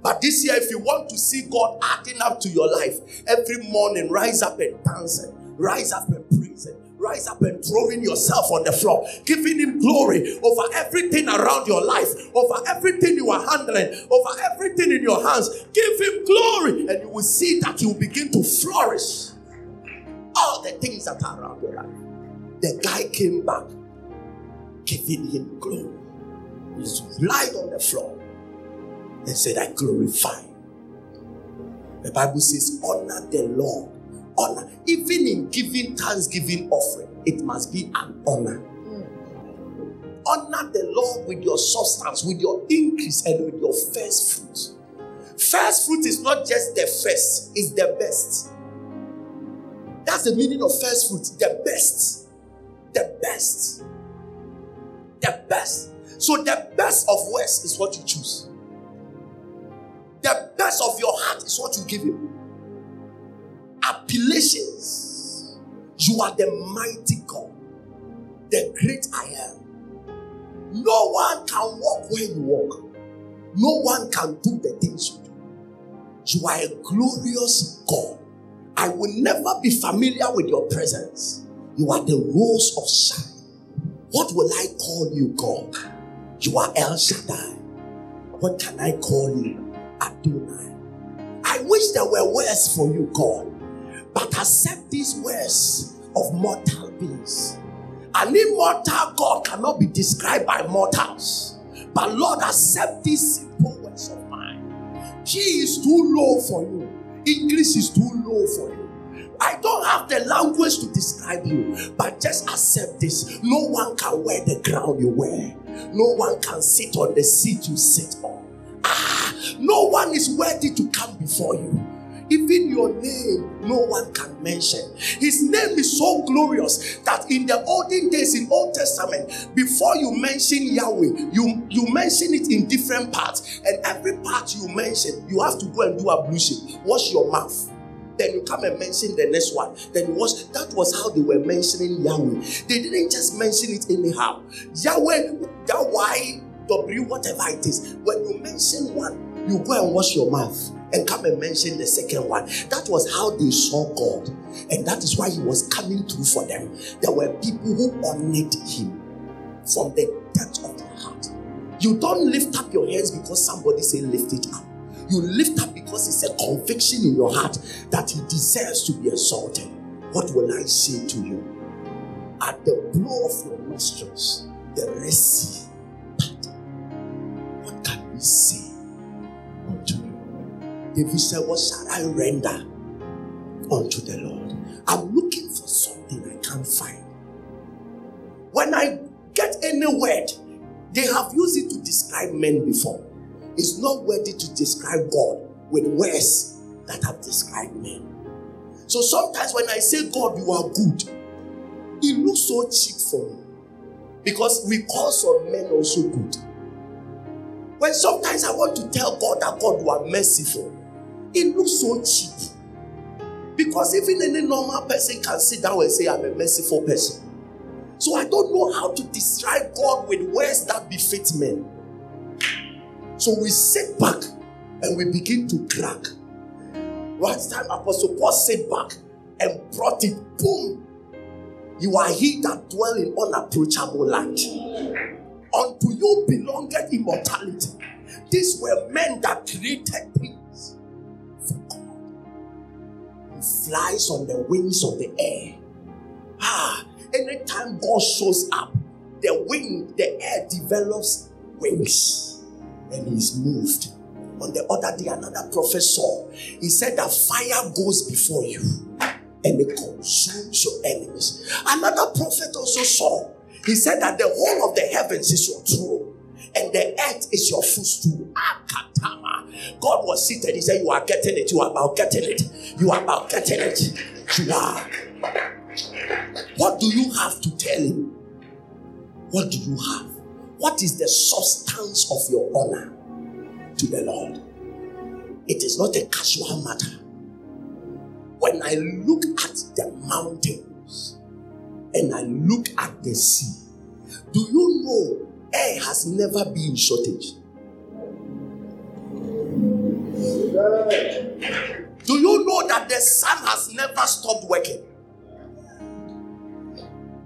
But this year, if you want to see God adding up to your life, every morning rise up and dance, and rise up and praise, and rise up and throwing yourself on the floor, giving Him glory over everything around your life, over everything you are handling, over everything in your hands. Give Him glory, and you will see that you will begin to flourish. All the things that are around your life. The guy came back, giving Him glory. He lied on the floor and said, I glorify. The Bible says, honor the Lord. Honor. Even in giving thanksgiving offering, it must be an honor. Hmm. Honor the Lord with your substance, with your increase, and with your first fruit. First fruit is not just the first, it's the best. That's the meaning of first fruit. The best. The best. The best. So the best of West is what you choose. The best of your heart is what you give him. Appellations. You are the mighty God, the great I am. No one can walk where you walk. No one can do the things you do. You are a glorious God. I will never be familiar with your presence. You are the rose of shine. What will I call you, God? You are El Shaddai. What can I call you? Adonai. I wish there were words for you, God, but accept these words of mortal beings. An immortal God cannot be described by mortals. But Lord, accept these simple words of mine. G is too low for you. English is too low for you. I don't have the language to describe you, but just accept this. No one can wear the crown you wear. No one can sit on the seat you sit on. Ah, no one is worthy to come before you. Even your name, no one can mention. His name is so glorious that in the olden days, in Old Testament, before you mention Yahweh, you, you mention it in different parts. And every part you mention, you have to go and do ablution. Wash your mouth. Then you come and mention the next one. Then you wash. That was how they were mentioning Yahweh. They didn't just mention it anyhow. Yahweh, Yahweh, W, whatever it is. When you mention one, you go and wash your mouth and come and mention the second one. That was how they saw God. And that is why He was coming through for them. There were people who honored Him from the depth of their heart. You don't lift up your hands because somebody say lift it up. You lift up because it's a conviction in your heart that He deserves to be exalted. What will I say to you? At the blow of your nostrils, the Sea What can we say unto you? David said, What shall I render unto the Lord? I'm looking for something I can't find. When I get any word, they have used it to describe men before is not worthy to describe God with words that have described men. So sometimes when I say, God, you are good, it looks so cheap for me. Because we call some men also good. When sometimes I want to tell God that God you are merciful, it looks so cheap. Because even any normal person can sit down and say, I'm a merciful person. So I don't know how to describe God with words that befit men. So we sit back and we begin to crack. Last time Apostle Paul sat back and brought it, boom. You are he that dwell in unapproachable light. Unto you belongeth immortality. These were men that created things for God. He flies on the wings of the air. Ah, anytime God shows up, the wind, the air develops wings and he's moved. On the other day, another prophet saw, he said that fire goes before you and it consumes your enemies. Another prophet also saw, he said that the whole of the heavens is your throne and the earth is your footstool. Akatama. God was seated. He said, You are getting it. You are about getting it. You are about getting it. You are. What do you have to tell him? What do you have? What is the substance of your honor to the Lord? It is not a casual matter. When I look at the mountains and I look at the sea, do you know air has never been in shortage? Do you know that the sun has never stopped working?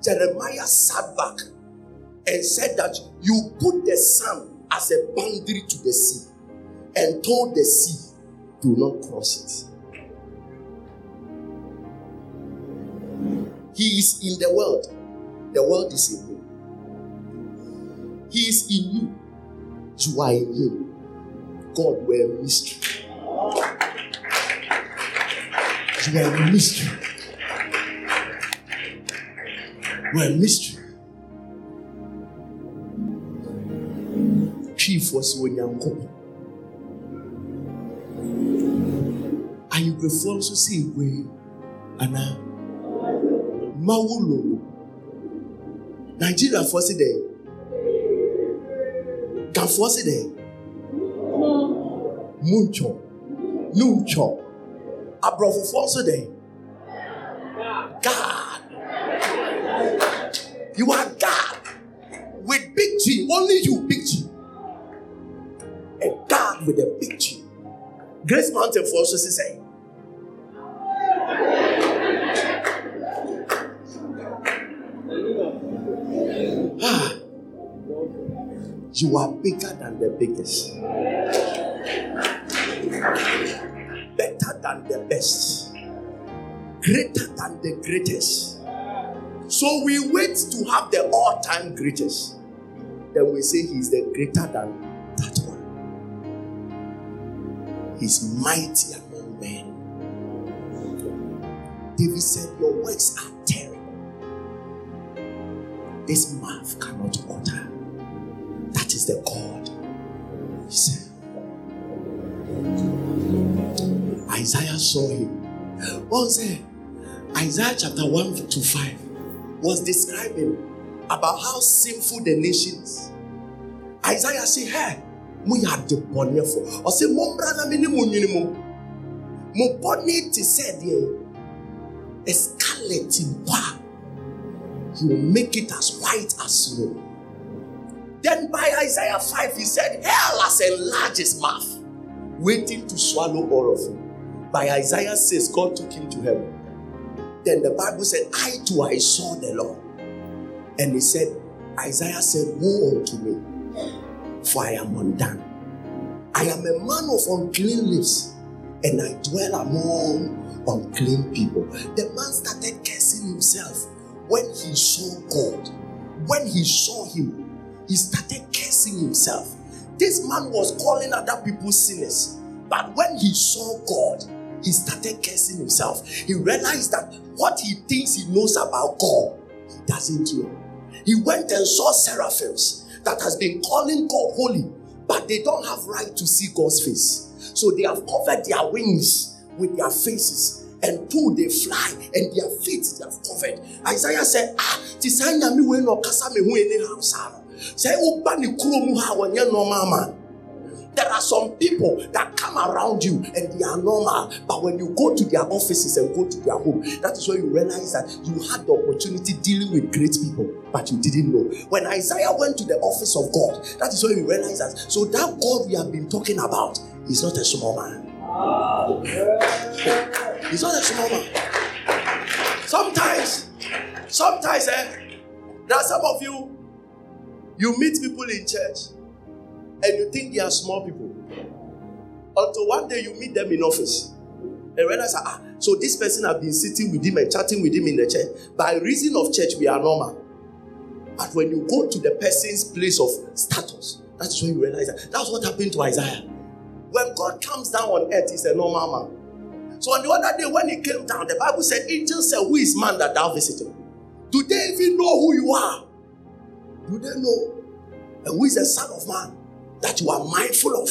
Jeremiah sat back and said that you put the sun as a boundary to the sea and told the sea, do not cross it. He is in the world, the world is in him. He is in you, you are in him. God, we're a mystery. You are a mystery. We're a mystery. Twiifoɔ sɛ onyankopɔn ayigbefoɔ nso sɛ egwe anaa mawo lolo nigeriafoɔ sɛ dɛ gafoɔ sɛ dɛ muntwɔ nuntwɔ aborɔfofoɔ nso dɛ god. You are god. With big G only you big G With a big G. Grace Mountain for also say. Ah, you are bigger than the biggest, better than the best, greater than the greatest. So we wait to have the all time greatest. Then we say he's the greater than He's mighty among men. David said, Your works are terrible. This mouth cannot utter. That is the God. He said, Isaiah saw him. What was it? Isaiah chapter 1 to 5 was describing about how sinful the nations. Isaiah said, Hey, moyɛ ade bɔnefo ɔsɛ mommra na me ne mo nwini mu mo. Bɔne te sɛ deɛ a scarlet mpa he will make it as white as snow. Then by isaiah 5 he said hell has enlarged his mouth waiting to swallow all of you. By isaiah 6 god took him to heaven. Then the bible said i too i saw the lord. And he said isaiah said woe unto me for I am undone. I am a man of unclean lips, and I dwell among unclean people. The man started cursing himself when he saw God. When he saw him, he started cursing himself. This man was calling other people sinners, but when he saw God, he started cursing himself. He realized that what he thinks he knows about God, he doesn't know. He went and saw seraphims that has been calling God holy, but they don't have right to see God's face. So they have covered their wings with their faces and two they fly, and their feet they have covered. Isaiah said, Ah, Tisanya mi we no kasa me hu anyhow, sir. Say, Uba ni kuro mu ha wanya normal man. There are some people that come around you and they are normal, but when you go to their offices and go to their home, that is when you realize that you had the opportunity dealing with great people, but you didn't know. When Isaiah went to the office of God, that is when you realize that so that God we have been talking about is not a small man. He's not a small man. Sometimes, sometimes, eh, there are some of you, you meet people in church and you think they are small people. Until one day you meet them in office and realize, ah, so this person have been sitting with him and chatting with him in the church. By reason of church, we are normal. But when you go to the person's place of status, that's when you realize that. That's what happened to Isaiah. When God comes down on earth, he's a normal man. So on the other day, when he came down, the Bible said, Angels said, Who is man that thou visited? Do they even know who you are? Do they know? And who is the Son of Man? That you are mindful of.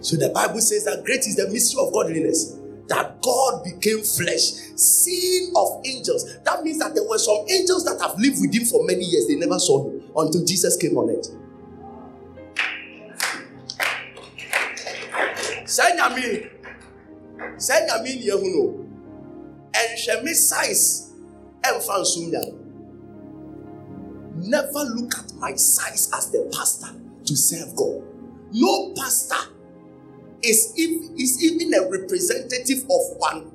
So the Bible says that great is the mystery of godliness. That God became flesh, seen of angels. That means that there were some angels that have lived with him for many years. They never saw him until Jesus came on it. Ni ehu no ɛnhwɛ me size ɛnfa nsum nya never look at my size as the pastor to serve God. No pastor is, if, is even a representative of one,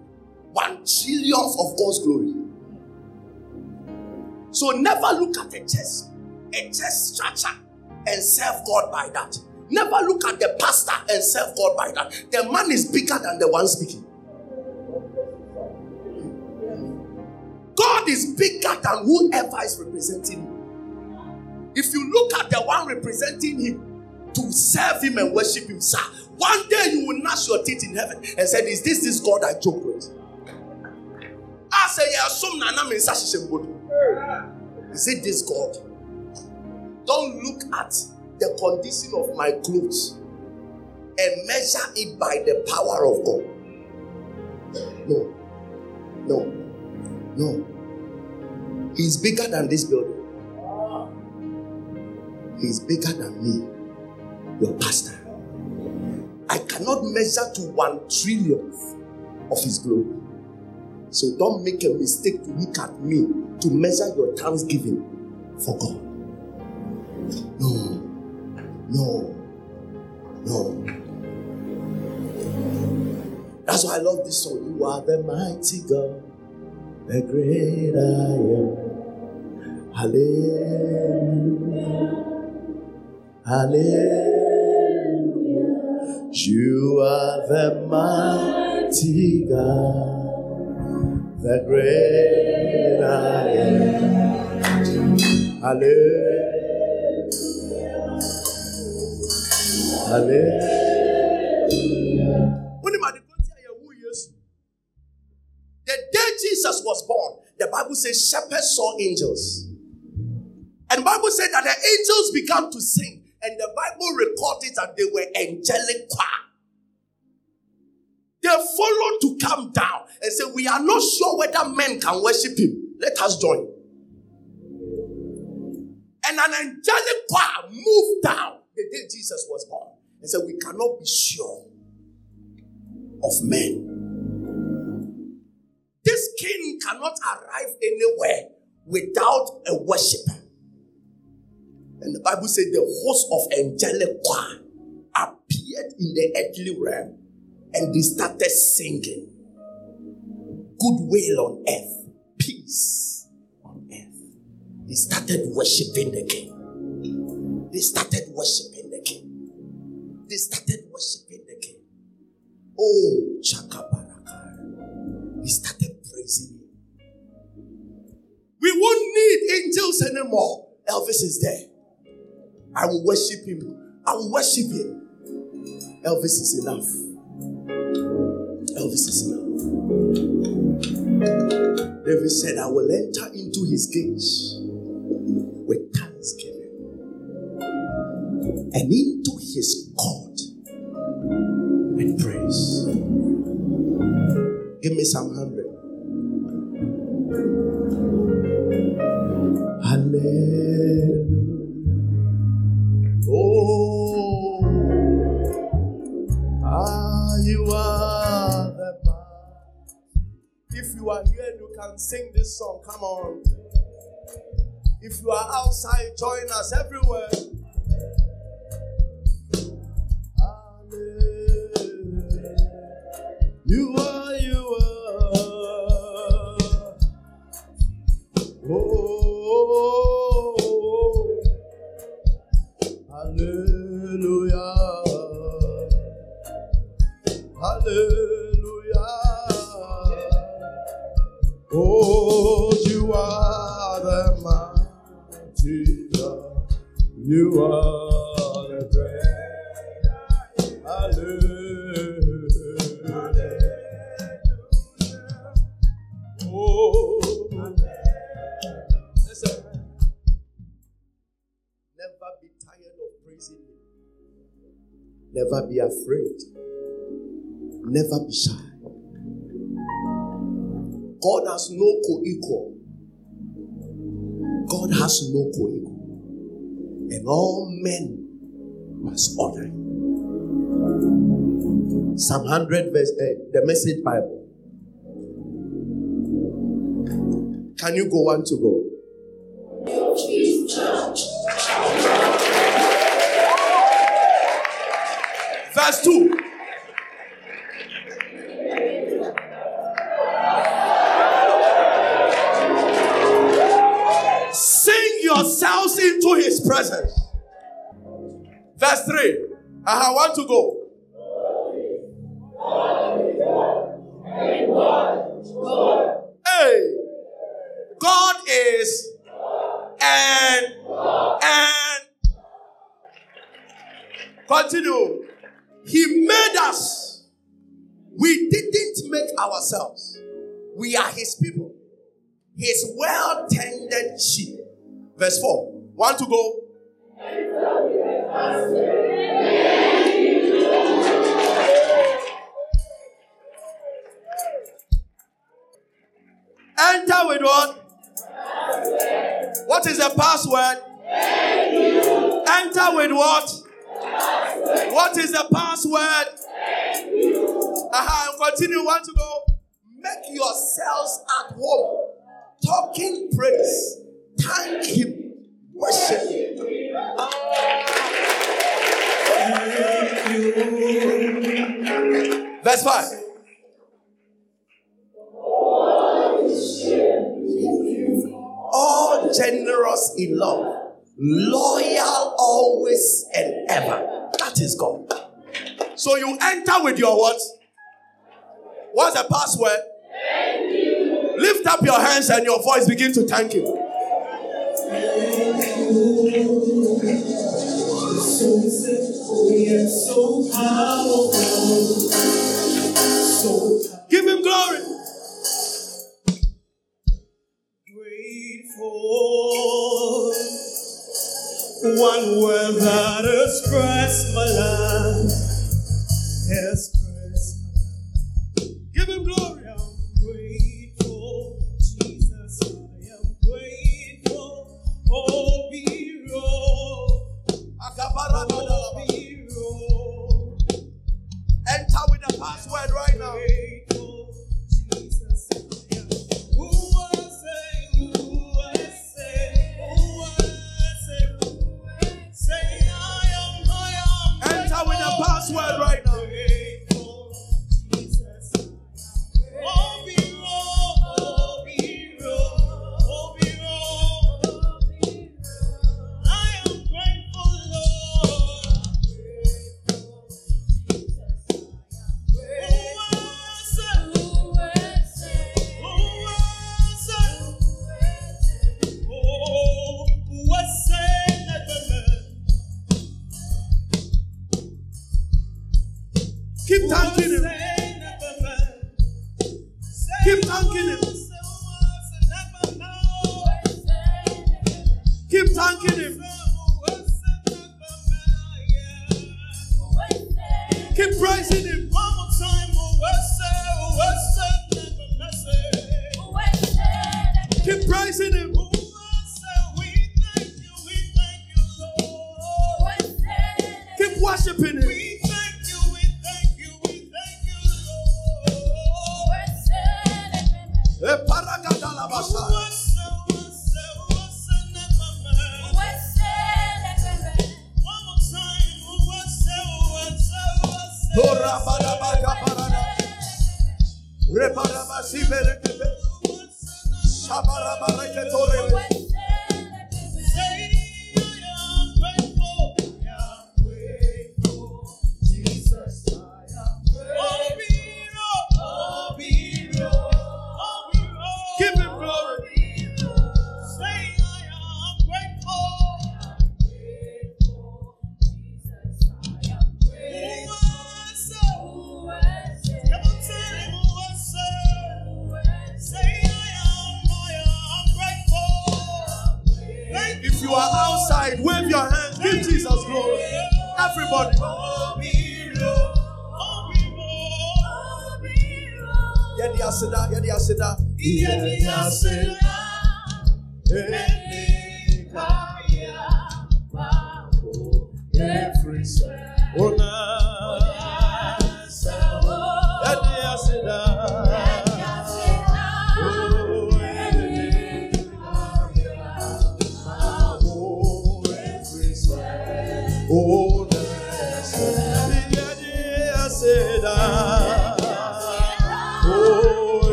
one trillionth of God's glory. So never look at a chest, a chest structure, and serve God by that. Never look at the pastor and serve God by that. The man is bigger than the one speaking. God is bigger than whoever is representing. If you look at the one representing him to serve him and worship him, sir, one day you will gnash your teeth in heaven and say, Is this this God I joke with? I say, Yeah, some nana me Is it this God? Don't look at the condition of my clothes and measure it by the power of God. No, no, no. He's bigger than this building. He's bigger than me, your pastor. I cannot measure to one trillionth of his glory. So don't make a mistake to look at me to measure your thanksgiving for God. No, no, no. That's why I love this song. You are the mighty God, the great I am. Hallelujah. Hallelujah. You are the mighty God, the great I am. Hallelujah. Hallelujah. The day Jesus was born, the Bible says shepherds saw angels. And Bible said that the angels began to sing and the Bible recorded that they were angelic choir. They followed to come down and say, We are not sure whether men can worship him. Let us join. And an angelic choir moved down the day Jesus was born and said, We cannot be sure of men. This king cannot arrive anywhere without a worshiper. And the Bible said the host of angelic choir appeared in the earthly realm and they started singing. Goodwill on earth, peace on earth. They started worshiping the king. They started worshiping the king. They started worshiping the king. Oh, Chakabaraka. They started praising him. We won't need angels anymore. Elvis is there. I will worship him. I will worship him. Elvis is enough. Elvis is enough. David said, I will enter into his gates with thanksgiving and into his court with praise. Give me some hundred. Hallelujah. Can sing this song. Come on. If you are outside, join us everywhere. You are, Shy. God has no co equal. God has no co equal. And all men must honor him. Psalm 100, verse 8, the message Bible. Can you go one to go? Verse 2. Presence. Verse 3. I want to go. Hey, God is and and continue. He made us. We didn't make ourselves. We are His people. His well tended sheep. Verse 4. Want to go? Enter with what? What is the password? Enter with what? What is the password? Aha, and continue. Want to go? Make yourselves at home. Talking praise. Thank Him. Worship. Verse 5. All generous in love, loyal always and ever. That is God. So you enter with your what? What's the password? Lift up your hands and your voice begin to thank Him. Give Him glory. Grateful. One word that express my life. Express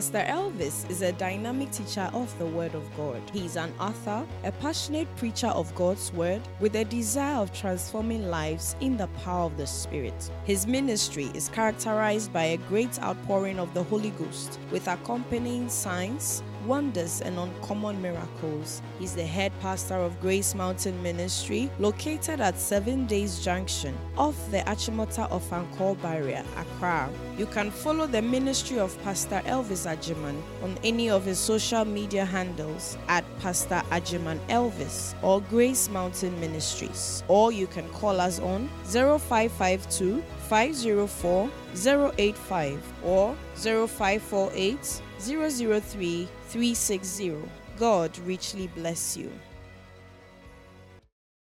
Pastor Elvis is a dynamic teacher of the Word of God. He is an author, a passionate preacher of God's Word, with a desire of transforming lives in the power of the Spirit. His ministry is characterized by a great outpouring of the Holy Ghost, with accompanying signs, wonders, and uncommon miracles. He's the head pastor of Grace Mountain Ministry, located at Seven Days Junction, off the Achimota Ofankor Barrier, Accra. You can follow the ministry of Pastor Elvis Agyemang on any of his social media handles at Pastor Agyemang Elvis or Grace Mountain Ministries. Or you can call us on 0552 504 085 or 0548 003 360. God richly bless you.